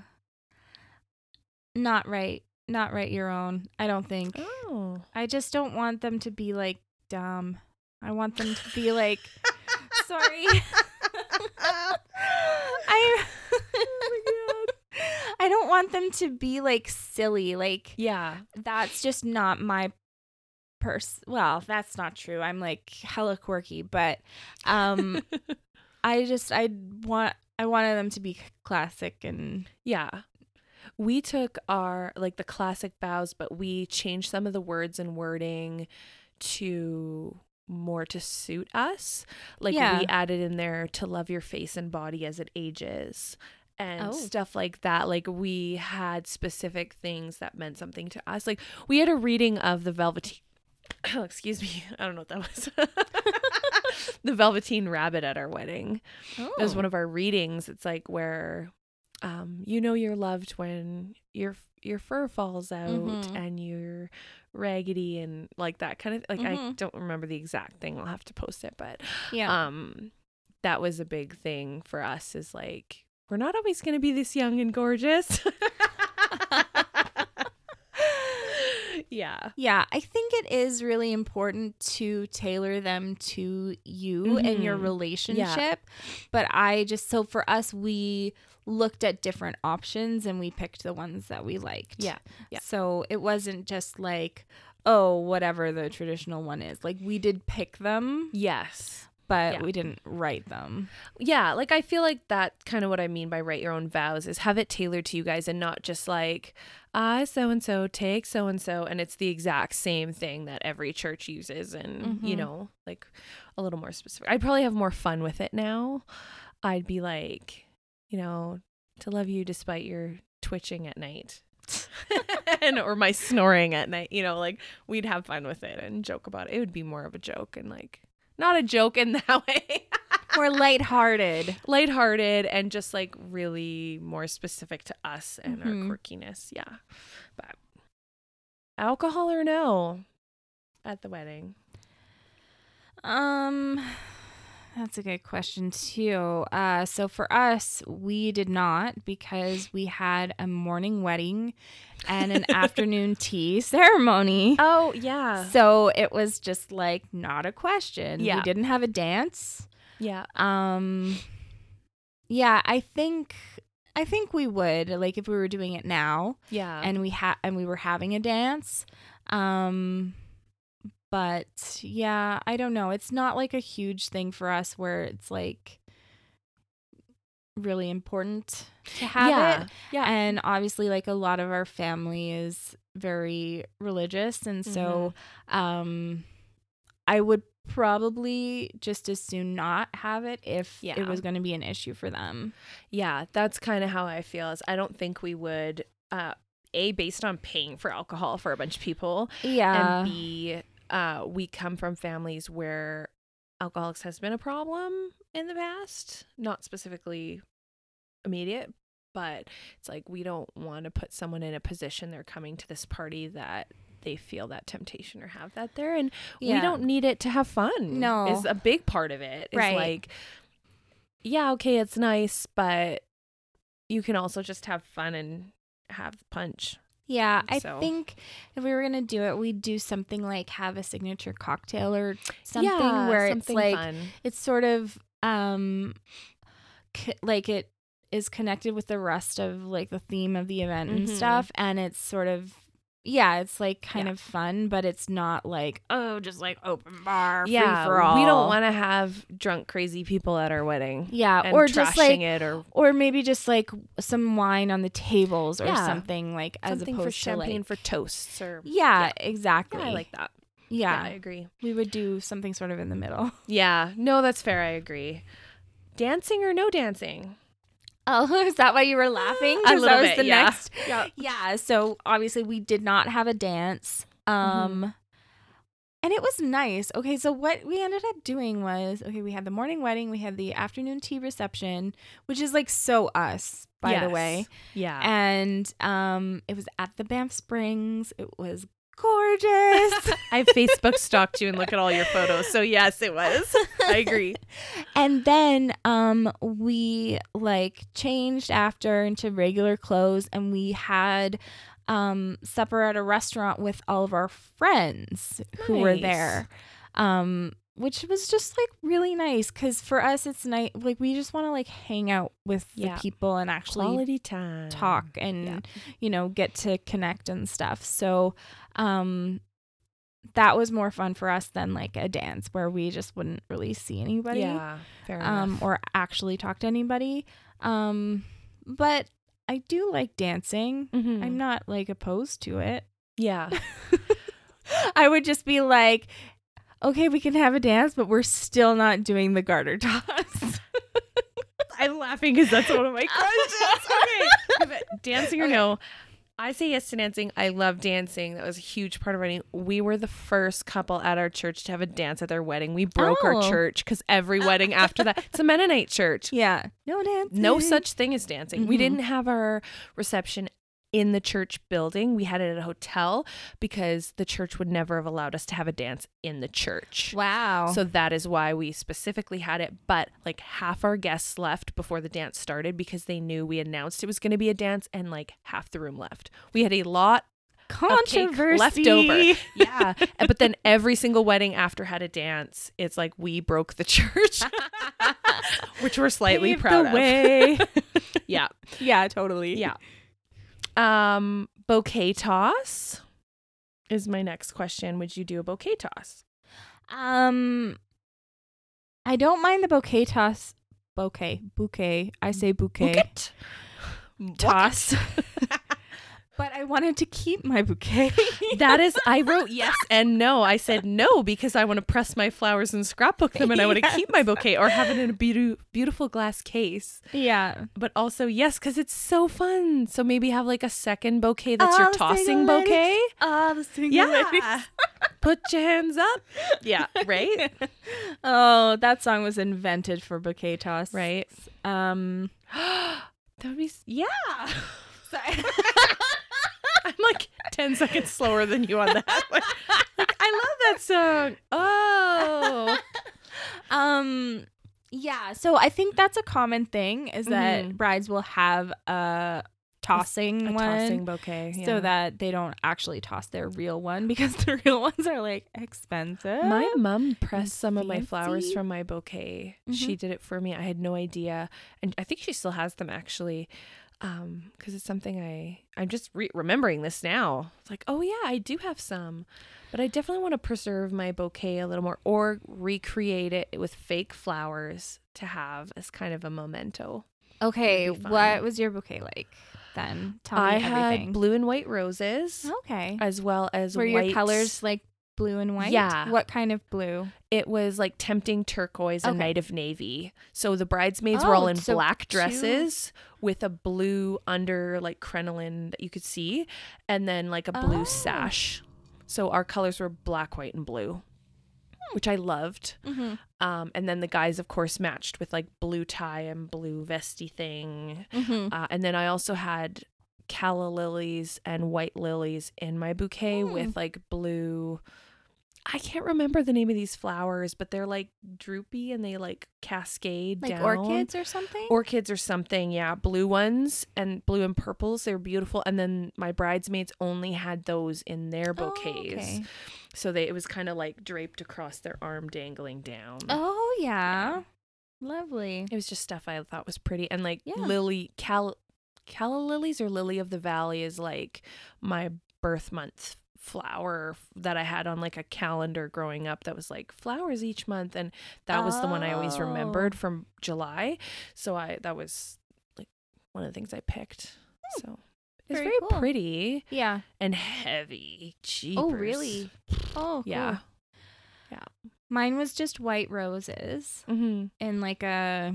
Not right. Not right your own. I don't think. Oh. I just don't want them to be like dumb. I want them to be like sorry. *laughs* I *laughs* I don't want them to be like silly. Like Yeah. that's just not my purse. well, that's not true. I'm like hella quirky, but um *laughs* I just I want I wanted them to be classic and Yeah. We took our like the classic vows, but we changed some of the words and wording to more to suit us. Like Yeah. we added in there to love your face and body as it ages and Oh. stuff like that. Like we had specific things that meant something to us. Like we had a reading of the Velveteen Oh, *coughs* excuse me. *laughs* I don't know what that was. *laughs* the Velveteen Rabbit at our wedding. oh. It was one of our readings. It's like where um you know you're loved when your your fur falls out Mhm. and you're raggedy and like that kind of like I Mhm. don't remember the exact thing. I'll have to post it, but yeah. um that was a big thing for us is like we're not always going to be this young and gorgeous. *laughs* yeah. Yeah, I think it is really important to tailor them to you and your Mhm. relationship. But I just, so for us, we looked at different options and we picked the ones that we liked. Yeah, yeah. So it wasn't just like, oh, whatever the traditional one is. Like we did pick them, Yes. But Yeah. we didn't write them. Yeah, like I feel like that kind of what I mean by write your own vows is have it tailored to you guys and not just like I so and so take so and so and it's the exact same thing that every church uses and you Mhm. know, like a little more specific. I'd probably have more fun with it now. I'd be like, you know, to love you despite your twitching at night. *laughs* and or my snoring at night, you know, like we'd have fun with it and joke about it. It would be more of a joke and like not a joke in *laughs* that way. More lighthearted. lighthearted and just like really more specific to us and Mhm. our quirkiness. Yeah. But alcohol or no at the wedding? Um, that's a good question too. Uh, so for us, we did not because we had a morning wedding and an *laughs* afternoon tea ceremony. Oh, yeah. So it was just like not a question. Yeah. We didn't have a dance. Yeah. Um, yeah, I think I think we would like if we were doing it now Yeah. and we had and we were having a dance. Um but yeah, I don't know. It's not like a huge thing for us where it's like really important to have yeah. it. Yeah. And obviously like a lot of our family is very religious and so um I would probably just as soon not have it if Yeah. it was going to be an issue for them. yeah. That's kind of how I feel. Is I don't think we would, uh, A, based on paying for alcohol for a bunch of people, Yeah. and B, uh, we come from families where alcoholics has been a problem in the past, not specifically immediate, but it's like we don't want to put someone in a position they're coming to this party that they feel that temptation or have that there and we don't need it to have fun. No. Is a big part of it. It's Right. like yeah, okay, it's nice, but you can also just have fun and have punch. Yeah, I So- think if we were gonna do it, we'd do something like have a signature cocktail or something Yeah, where something it's like fun. it's sort of um c- like it is connected with the rest of like the theme of the event and Mhm. stuff and it's sort of yeah it's like kind Yeah. of fun but it's not like oh just like open bar yeah, free for all we don't want to have drunk crazy people at our wedding. yeah or just trashing like it or or maybe just like some wine on the tables or Yeah. something like as something opposed for champagne to for toasts or yeah, Yeah. exactly Yeah, I like that. yeah, I agree. we would do something sort of in the middle Yeah, no, that's fair. I agree. Dancing or no dancing? Oh *laughs* is that why you were laughing A 'Cause little that was bit, the yeah. next *laughs* Yeah. yeah so obviously we did not have a dance um and it was nice okay so what we ended up doing was okay we had the morning wedding we had the afternoon tea reception which is like so us by the way Yeah. and um it was at the banff springs it was gorgeous *laughs* I've Facebook stalked you and look at all your photos. So yes, it was. I agree. *laughs* and then um we like changed after into regular clothes and we had um supper at a restaurant with all of our friends who were there um which was just like really nice because for us it's nice like we just want to like hang out with Yeah. the people and actually Quality time. talk and Yeah. you know get to connect and stuff so um that was more fun for us than like a dance where we just wouldn't really see anybody Yeah. Fair um enough. or actually talk to anybody um but i do like dancing Mhm. i'm not like opposed to it yeah. *laughs* i would just be like okay we can have a dance but we're still not doing the garter toss *laughs* I'm laughing because that's one of my *laughs* questions. okay. *laughs* Dancing or Okay. no? I say yes to dancing. I love dancing. That was a huge part of our wedding. We were the first couple at our church to have a dance at their wedding. We broke our Oh. church because every wedding after that, it's a Mennonite church. yeah no dancing No such thing as dancing. We Mhm. didn't have our reception in the church building. We had it at a hotel because the church would never have allowed us to have a dance in the church. wow So that is why we specifically had it. But like half our guests left before the dance started because they knew we announced it was going to be a dance, and like half the room left. We had a lot controversy left over. Yeah. But then every single wedding after had a dance. It's like we broke the church, *laughs* which we're slightly Paved proud the of. way. *laughs* Yeah. yeah, totally. Yeah. Um, bouquet toss is my next question. Would you do a bouquet toss? Um, I don't mind the bouquet toss. Bouquet, bouquet. I say bouquet toss. *laughs* but I wanted to keep my bouquet. *laughs* That is, I wrote yes and no. I said no because I want to press my flowers and scrapbook them, and I want to keep my bouquet or have it in a beauty, beautiful glass case. yeah. But also yes, because it's so fun. So maybe have like a second bouquet that's your tossing bouquet. Ah, the single Yeah. *laughs* Put your hands up. Yeah. Right. *laughs* oh, that song was invented for bouquet toss. Right. Um. *gasps* That would be yeah. Sorry. *laughs* I'm like 10 seconds slower than you on that. *laughs* Like, like, I love that song. Oh. *laughs* um. Yeah. So I think that's a common thing is that Mhm. brides will have a tossing A one. tossing bouquet. so that they don't actually toss their real one because the real ones are like expensive. my mom pressed some of my flowers from my bouquet. Mhm. She did it for me. I had no idea. And I think she still has them actually. Um, because it's something I I'm just re- remembering this now. It's like, oh yeah, I do have some, but I definitely want to preserve my bouquet a little more, or recreate it with fake flowers to have as kind of a memento. okay, what was your bouquet like then? Tell me I everything. had blue and white roses, Okay. as well as Were white your colors like blue and white? Yeah. What kind of blue? it was like tempting turquoise and Okay. night of navy. So the bridesmaids were all Oh, in so black dresses with a blue under like crinoline that you could see, and then like a blue Oh. sash. So our colors were black, white, and blue. which I loved. Mm-hmm. Um, and then the guys, of course, matched with like blue tie and blue vesty thing. Mm-hmm. Uh, and then I also had calla lilies and white lilies in my bouquet Hmm. with like blue. I can't remember the name of these flowers, but they're like droopy and they like cascade Like down. orchids or something. Orchids or something, yeah. Blue ones and blue and purples. They're beautiful. And then my bridesmaids only had those in their Oh, bouquets. okay. So they it was kind of like draped across their arm, dangling down. Oh yeah. Lovely. It was just stuff I thought was pretty. And like Yeah. lily cal calla lilies or lily of the valley is like my birth month flower that I had on like a calendar growing up that was like flowers each month and that was the one I always Oh. remembered from July. So I that was like one of the things I picked. So it's Very very, cool. pretty Yeah. and heavy. Jeepers. Oh really? Oh Yeah. cool. Mine was just white roses Mm-hmm. in like a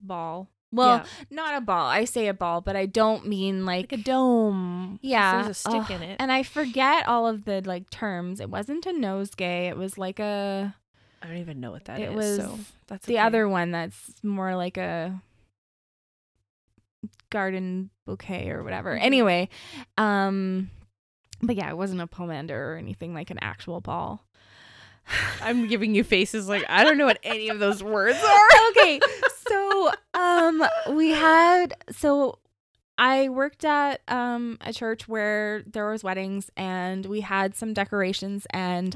ball. Well, not a ball. I say a ball, but I don't mean like, like a dome. yeah. There's a stick Ugh. in it. And I forget all of the like terms. It wasn't a nosegay. It was like a I don't even know what that is. It was so that's the okay. other one that's more like a garden bouquet or whatever. Mhm. Anyway, um but yeah, it wasn't a pomander or anything like an actual ball. I'm giving you faces like I don't know what any of those words are. *laughs* okay, so um we had so I worked at um a church where there was weddings and we had some decorations and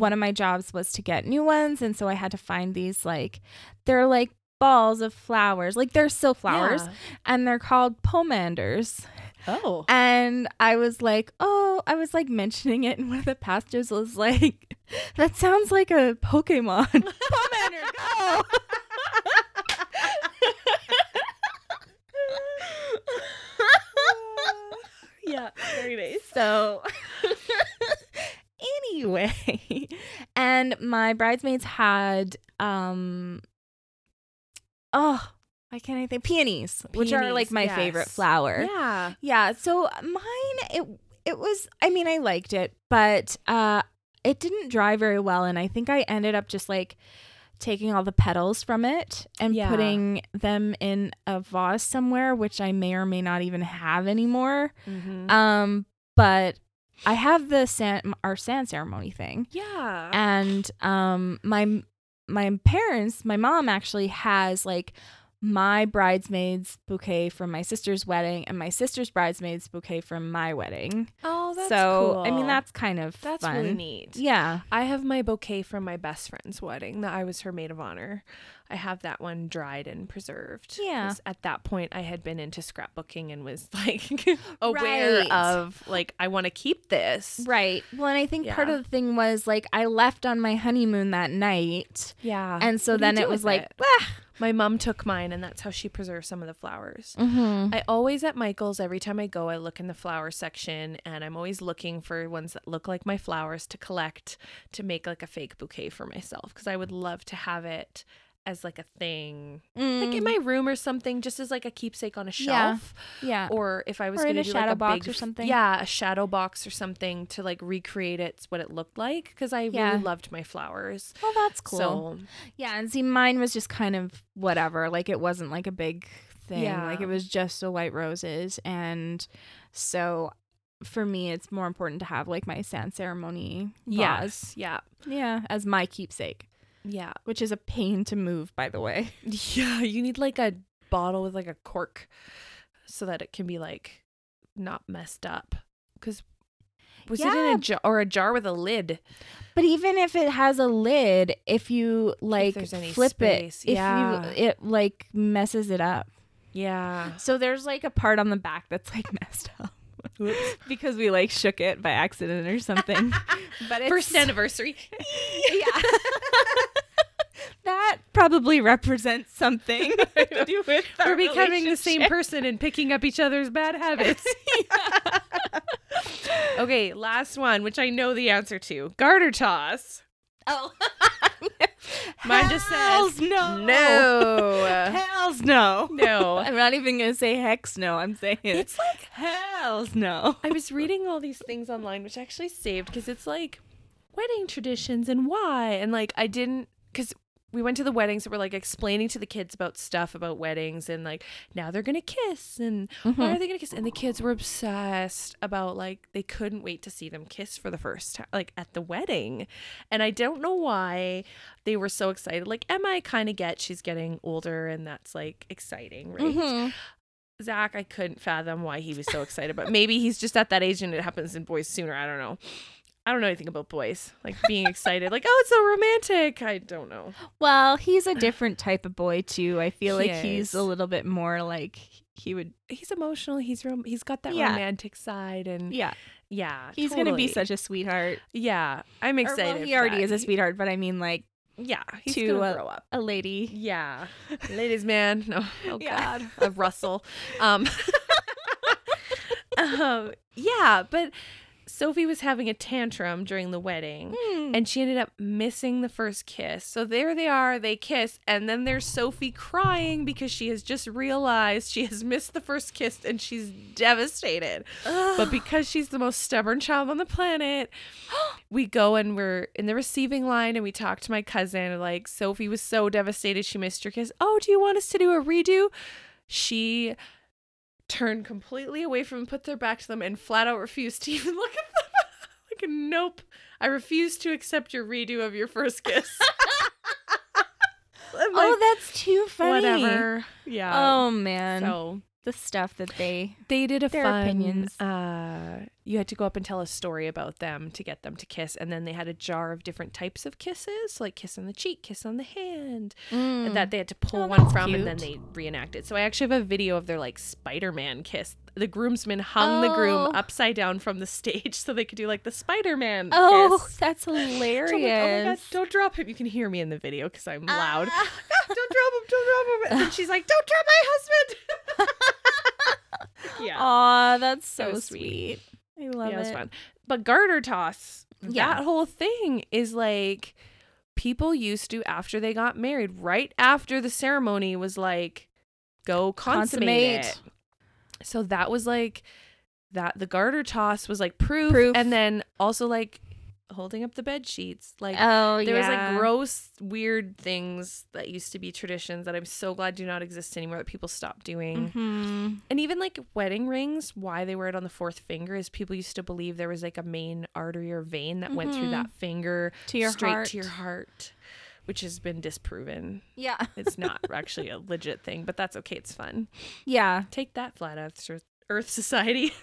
one of my jobs was to get new ones and so I had to find these like they're like balls of flowers. Like they're still flowers and they're called pomanders. Oh. And I was like, oh, I was like mentioning it, and one of the pastors was like, that sounds like a Pokemon. *laughs* Pomander, go! *laughs* yeah, very nice. so, *laughs* anyway, and my bridesmaids had, um, oh, I can't even think peonies, which are like Peonies, my favorite flower. Yeah. Yeah, so mine it it was I mean I liked it, but uh it didn't dry very well and I think I ended up just like taking all the petals from it and Yeah. putting them in a vase somewhere which I may or may not even have anymore. Mm-hmm. Um but I have the san- our sand ceremony thing yeah. and um my my parents my mom actually has like my bridesmaids bouquet from my sister's wedding and my sister's bridesmaids bouquet from my wedding oh, that's so cool. i mean that's kind of that's fun. really neat. yeah I have my bouquet from my best friend's wedding that I was her maid of honor. I have that one dried and preserved. Yeah. At that point, I had been into scrapbooking and was *laughs* like aware Right. of like I want to keep this. right well and i think part of the thing was like i left on my honeymoon that night Yeah. and so What then it was like it? ah. My mom took mine, and that's how she preserves some of the flowers. Mhm. I always at Michael's every time I go I look in the flower section and I'm always looking for ones that look like my flowers to collect to make like a fake bouquet for myself because I would love to have it as like a thing like in Mm, my room or something just as like a keepsake on a shelf yeah yeah. or if I was in going a to do shadow like a box big or something. yeah a shadow box or something to like recreate it what it looked like because I Yeah. really loved my flowers well that's cool so Yeah, and see, mine was just kind of whatever. Like it wasn't like a big thing. Yeah. Like it was just the white roses, and so for me, it's more important to have like my sand ceremony vase. yes yeah Yeah, as my keepsake, yeah which is a pain to move, by the way. *laughs* Yeah, you need like a bottle with like a cork so that it can be like not messed up. Cause was it in a jar or a jar with a lid? But even if it has a lid, if you like any flip space, it, if yeah. you it like messes it up. Yeah. So there's like a part on the back that's like *laughs* messed up. *laughs* Because we like shook it by accident or something. but it's, First anniversary. yeah. *laughs* that probably represents something *laughs* to do with We're becoming the same person and picking up each other's bad *laughs* habits. okay, last one, which I know the answer to. Garter toss. Oh. Mine just says no. No. Hells no. No. I'm not even gonna say hex no. I'm saying It's like hells no. I was reading all these things online, which I actually saved because it's like, wedding traditions and why. And like, I didn't, because we went to the weddings that were like explaining to the kids about stuff about weddings and like now they're gonna kiss and why Mhm. are they gonna kiss and the kids were obsessed about like they couldn't wait to see them kiss for the first time like at the wedding and i don't know why they were so excited like emma i kind of get she's getting older and that's like exciting right Mhm. zach i couldn't fathom why he was so excited but maybe he's just at that age and it happens in boys sooner i don't know I don't know anything about boys, like being excited, like, oh, it's so romantic. I don't know. Well, he's a different type of boy too. I feel He like he's a little bit more like he would. He's emotional. He's rom- he's got that Yeah. romantic side, and Yeah, yeah, he's gonna be totally. such a sweetheart. Yeah, I'm Or, excited. well, he for already that. is a sweetheart, but I mean like Yeah, he's to, gonna grow up. a lady. Yeah, *laughs* ladies man. No, oh Yeah. God, a Russell. Um, *laughs* um, yeah, but Sophie was having a tantrum during the wedding. Hmm. And she ended up missing the first kiss. So there they are, they kiss, and then there's Sophie crying because she has just realized she has missed the first kiss and she's devastated. But because she's the most stubborn child on the planet, *gasps* we go and we're in the receiving line and we talk to my cousin. Like, Sophie was so devastated she missed her kiss. Oh, do you want us to do a redo? She turned completely away from them, put their back to them, and flat out refused to *laughs* even look at them. *laughs* like, nope. I refuse to accept your redo of your first *laughs* kiss. Oh, that's too funny. whatever. Yeah. Oh man, so the stuff that they. they did a Their fun opinions. uh you had to go up and tell a story about them to get them to kiss and then they had a jar of different types of kisses like kiss on the cheek kiss on the hand Mm. that they had to pull Oh, one from and then they reenacted so i actually have a video of their like spider-man kiss the groomsmen hung the groom Oh. upside down from the stage so they could do like the spider-man Oh, kiss. that's So like, hilarious. oh my god, don't drop him. You can hear me in the video because I'm loud. *laughs* Ah. don't drop him, don't drop him. And she's like, don't drop my husband. *laughs* yeah. Aw, that's so was sweet. sweet. I love yeah, it was it. fun. But garter toss, Yeah. that whole thing is like people used to after they got married, right after the ceremony was like, go consummate, Consummate. So that was like that. The garter toss was like proof, Proof. and then also like holding up the bed sheets, like. Oh, there was like gross, weird things that used to be traditions that I'm so glad do not exist anymore that people stopped doing. Mhm. And even like wedding rings, why they wear it on the fourth finger is people used to believe there was like a main artery or vein that went through Mhm. that finger To your straight heart. to your heart, which has been disproven. Yeah. *laughs* It's not actually a legit thing, but that's okay. It's fun. Yeah. Take that, Flat Earth, Earth Society. *laughs*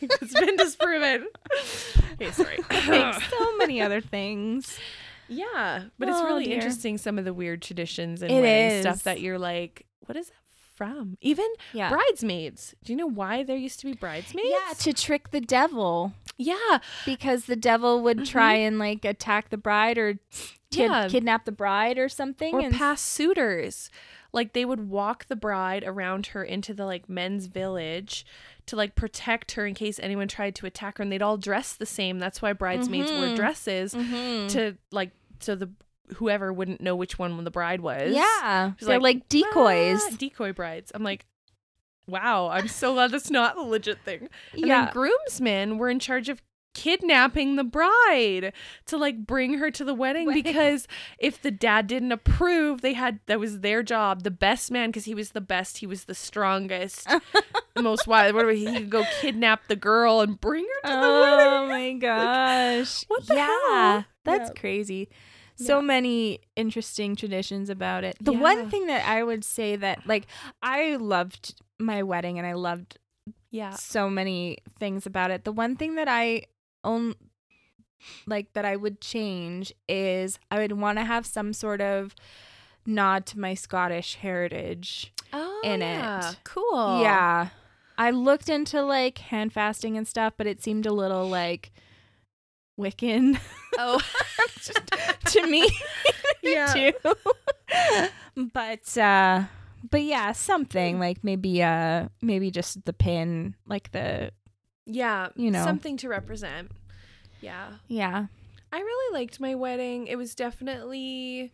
it's been disproven. Okay, sorry. *laughs* Like so many other things. Yeah, but it's Oh, really dear. interesting some of the weird traditions and wedding stuff that you're like, what is that from? Even Yeah. bridesmaids. Do you know why there used to be bridesmaids? Yeah, to trick the devil yeah, because the devil would try and like attack the bride or kid- Yeah. kidnap the bride or something. or and past suitors. Like they would walk the bride around her into the like men's village to like protect her in case anyone tried to attack her, and they'd all dress the same. That's why bridesmaids wore Mhm. dresses Mhm. to like so the whoever wouldn't know which one the bride was. yeah, they're like, like, decoys. Ah, decoy brides. I'm like, wow, I'm so glad that's not a legit thing. And yeah, then groomsmen were in charge of kidnapping the bride to like bring her to the wedding Wedding. because if the dad didn't approve, they had that was their job. The best man because he was the best, he was the strongest, the *laughs* most wild. Whatever he could go kidnap the girl and bring her to the oh wedding. Oh my *laughs* gosh. what the yeah, hell? That's Yeah. crazy. So Yeah. many interesting traditions about it. The one thing that I would say that like I loved my wedding and I loved Yeah. so many things about it. The one thing that I own like that I would change is I would want to have some sort of nod to my Scottish heritage. Oh, in yeah. it. Cool. Yeah. I looked into like hand fasting and stuff, but it seemed a little like Wiccan Oh. *laughs* to *laughs* me Yeah. too. but uh but yeah, something like maybe uh maybe just the pin, like the Yeah. You know. something to represent. Yeah. yeah. I really liked my wedding. It was definitely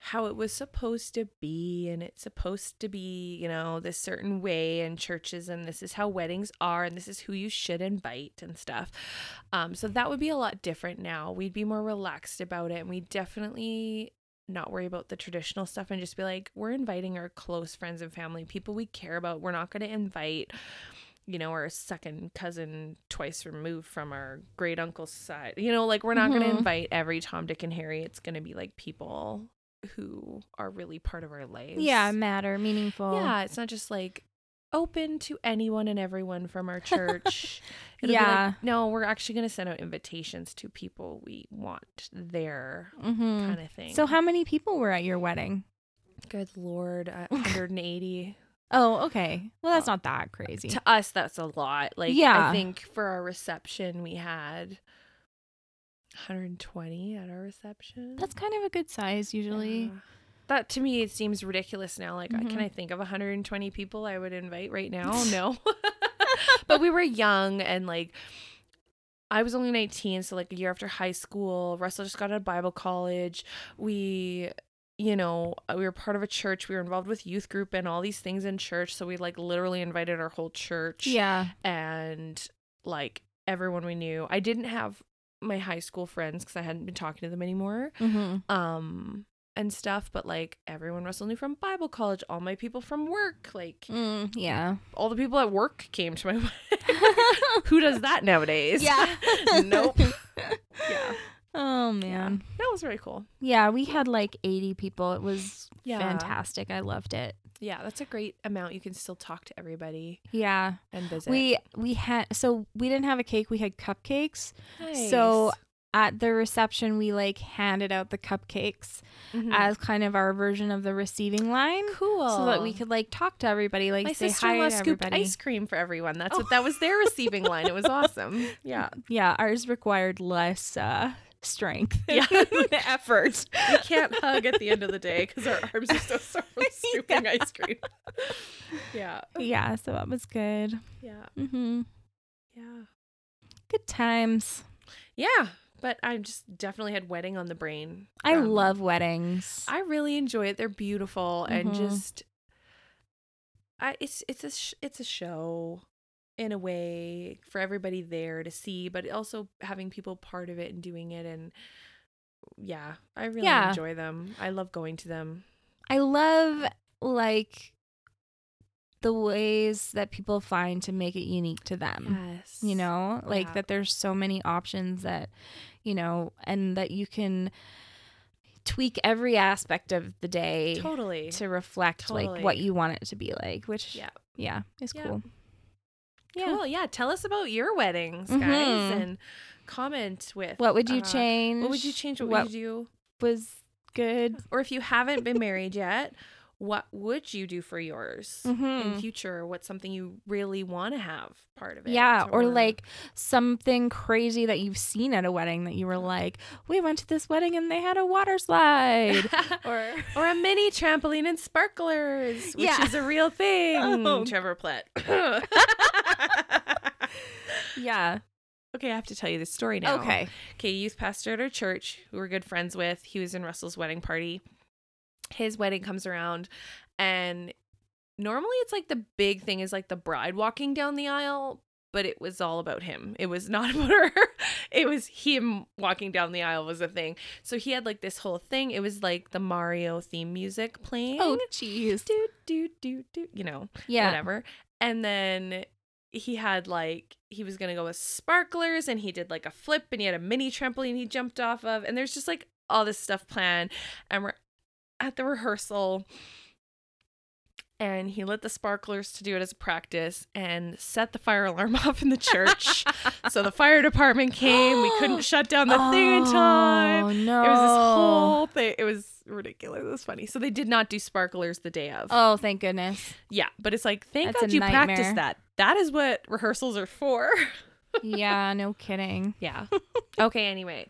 how it was supposed to be and it's supposed to be, you know, this certain way in churches and this is how weddings are and this is who you should invite and stuff. Um so that would be a lot different now. We'd be more relaxed about it and we definitely not worry about the traditional stuff and just be like we're inviting our close friends and family, people we care about. We're not going to invite you know, our second cousin twice removed from our great uncle's side. You know, like we're not going to invite every Tom, Dick, and Harry. It's going to be like people who are really part of our lives. Yeah, matter, meaningful. Yeah, it's not just like open to anyone and everyone from our church. *laughs* It'll be Yeah. like, no, we're actually going to send out invitations to people we want there, Mm-hmm. kind of thing. So, how many people were at your wedding? good lord, uh, *laughs* 180. Oh, okay. Well, that's not that crazy. to us that's a lot like Yeah. i think for our reception we had 120 at our reception That's kind of a good size usually. Yeah. that to me it seems ridiculous now like I can mm-hmm. i think of 120 people i would invite right now *laughs* no *laughs* but we were young and like I was only 19, so like a year after high school. Russell just got out of Bible college. We, you know, uh, we were part of a church. We were involved with youth group and all these things in church. So we like literally invited our whole church Yeah. and like everyone we knew. I didn't have my high school friends because I hadn't been talking to them anymore. Mm-hmm. Um and stuff, but like everyone Russell knew from Bible college, all my people from work, like Mm, yeah. all the people at work came to my wedding. *laughs* *laughs* Who does that nowadays? yeah. *laughs* nope. Yeah. Oh man. That was very cool. Yeah, we had like 80 people. It was Yeah. fantastic. I loved it. Yeah, that's a great amount. You can still talk to everybody Yeah. and visit. We we had so we didn't have a cake, we had cupcakes. So at the reception we like handed out the cupcakes Mhm. as kind of our version of the receiving line. cool. So that we could like talk to everybody, like My say sister-in-law to scooped everybody. ice cream for everyone. That's what that was their *laughs* receiving line. It was awesome. Yeah. Yeah, ours required less uh strength. Yeah. *laughs* and effort. We can't hug at the end of the day because our arms are so *laughs* sore from scooping ice cream. yeah. Yeah, so that was good. Yeah. Mm-hmm. Yeah. Good times. Yeah. But I just definitely had wedding on the brain. I love weddings. I really enjoy it. They're beautiful and Mhm. just I it's it's a sh- it's a show in a way for everybody there to see, but also having people part of it and doing it and yeah, I really Yeah. enjoy them. I love going to them. I love like the ways that people find to make it unique to them. Yes. You know, like Yeah. that there's so many options that, you know, and that you can tweak every aspect of the day Totally. to reflect like what you want it to be like, which Yeah. yeah, is Yeah. cool. Yeah. Cool. Yeah, tell us about your weddings, guys, Mhm. and comment with What would you uh, change? What would you change? What, What would you do? was good? Or if you haven't been married yet, what would you do for yours in Mhm. future? What's something you really want to have part of it? Yeah, or like something crazy that you've seen at a wedding that you were like, we went to this wedding and they had a water slide. *laughs* or *laughs* or a mini trampoline and sparklers, which Yeah. is a real thing. *laughs* Oh. Trevor Platt. yeah. okay, I have to tell you this story now. Okay. Okay, youth pastor at our church, who we're good friends with, he was in Russell's wedding party. His wedding comes around, and normally it's like the big thing is like the bride walking down the aisle, but it was all about him. It was *laughs* not about her. It was him walking down the aisle was a thing. So he had like this whole thing. It was like the Mario theme music playing. Oh, jeez. do do do do, you know Yeah. whatever. And then he had like he was gonna go with sparklers and he did like a flip and he had a mini trampoline he jumped off of and there's just like all this stuff planned and we're at the rehearsal and he lit the sparklers to do it as a practice and set the fire alarm *laughs* off in the church. so the fire department came. We couldn't shut down the thing in *gasps* oh, time. Oh, no. It was this whole thing. It was ridiculous. It was funny. So they did not do sparklers the day of. Oh, thank goodness. Yeah, but it's like, thank That's God you practiced that. That is what rehearsals are for. *laughs* yeah, no kidding. yeah. *laughs* okay, anyway.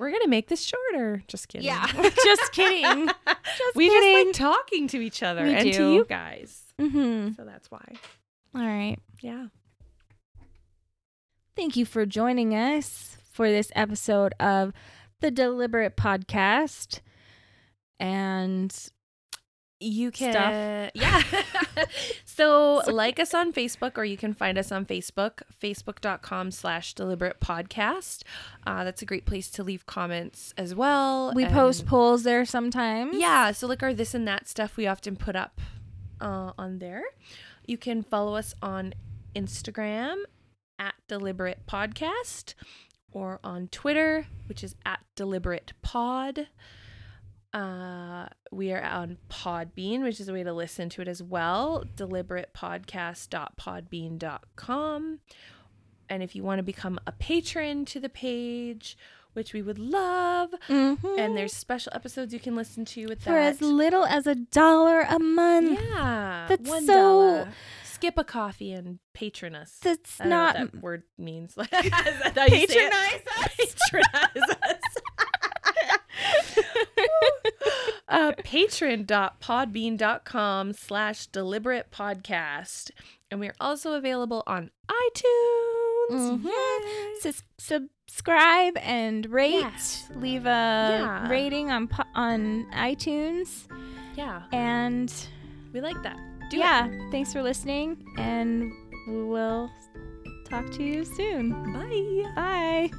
We're going to make this shorter. Just kidding. Yeah, *laughs* just kidding. *laughs* Just we kidding. just like talking to each other We and do. to you guys. mm-hmm. So that's why. All right. Yeah. Thank you for joining us for this episode of the Deliberate Podcast. and you can stuff. yeah. *laughs* So *laughs* like us on facebook or you can find us on facebook facebook.com slash deliberate podcast. Uh, that's a great place to leave comments as well we and- post polls there sometimes. yeah so like our this and that stuff we often put up uh, on there. You can follow us on instagram at deliberate podcast or on twitter which is at deliberate pod uh, we are on Podbean, which is a way to listen to it as well. Deliberatepodcast.podbean.com. And if you want to become a patron to the page, which we would love, Mhm. and there's special episodes you can listen to with that. for that. as little as a dollar a month. yeah, That's one so- Skip a coffee and patron us. That's I don't know what that word means. *laughs* Is that how you say it? patronize us. Patronize us. *laughs* uh, patron.podbean.com slash deliberate podcast. And we're also available on iTunes. Mhm. Sus- subscribe and rate. Yes. Leave a Yeah. rating on po- on iTunes. Yeah, And we like that. Do yeah, thanks for listening, and we will talk to you soon. Bye. Bye.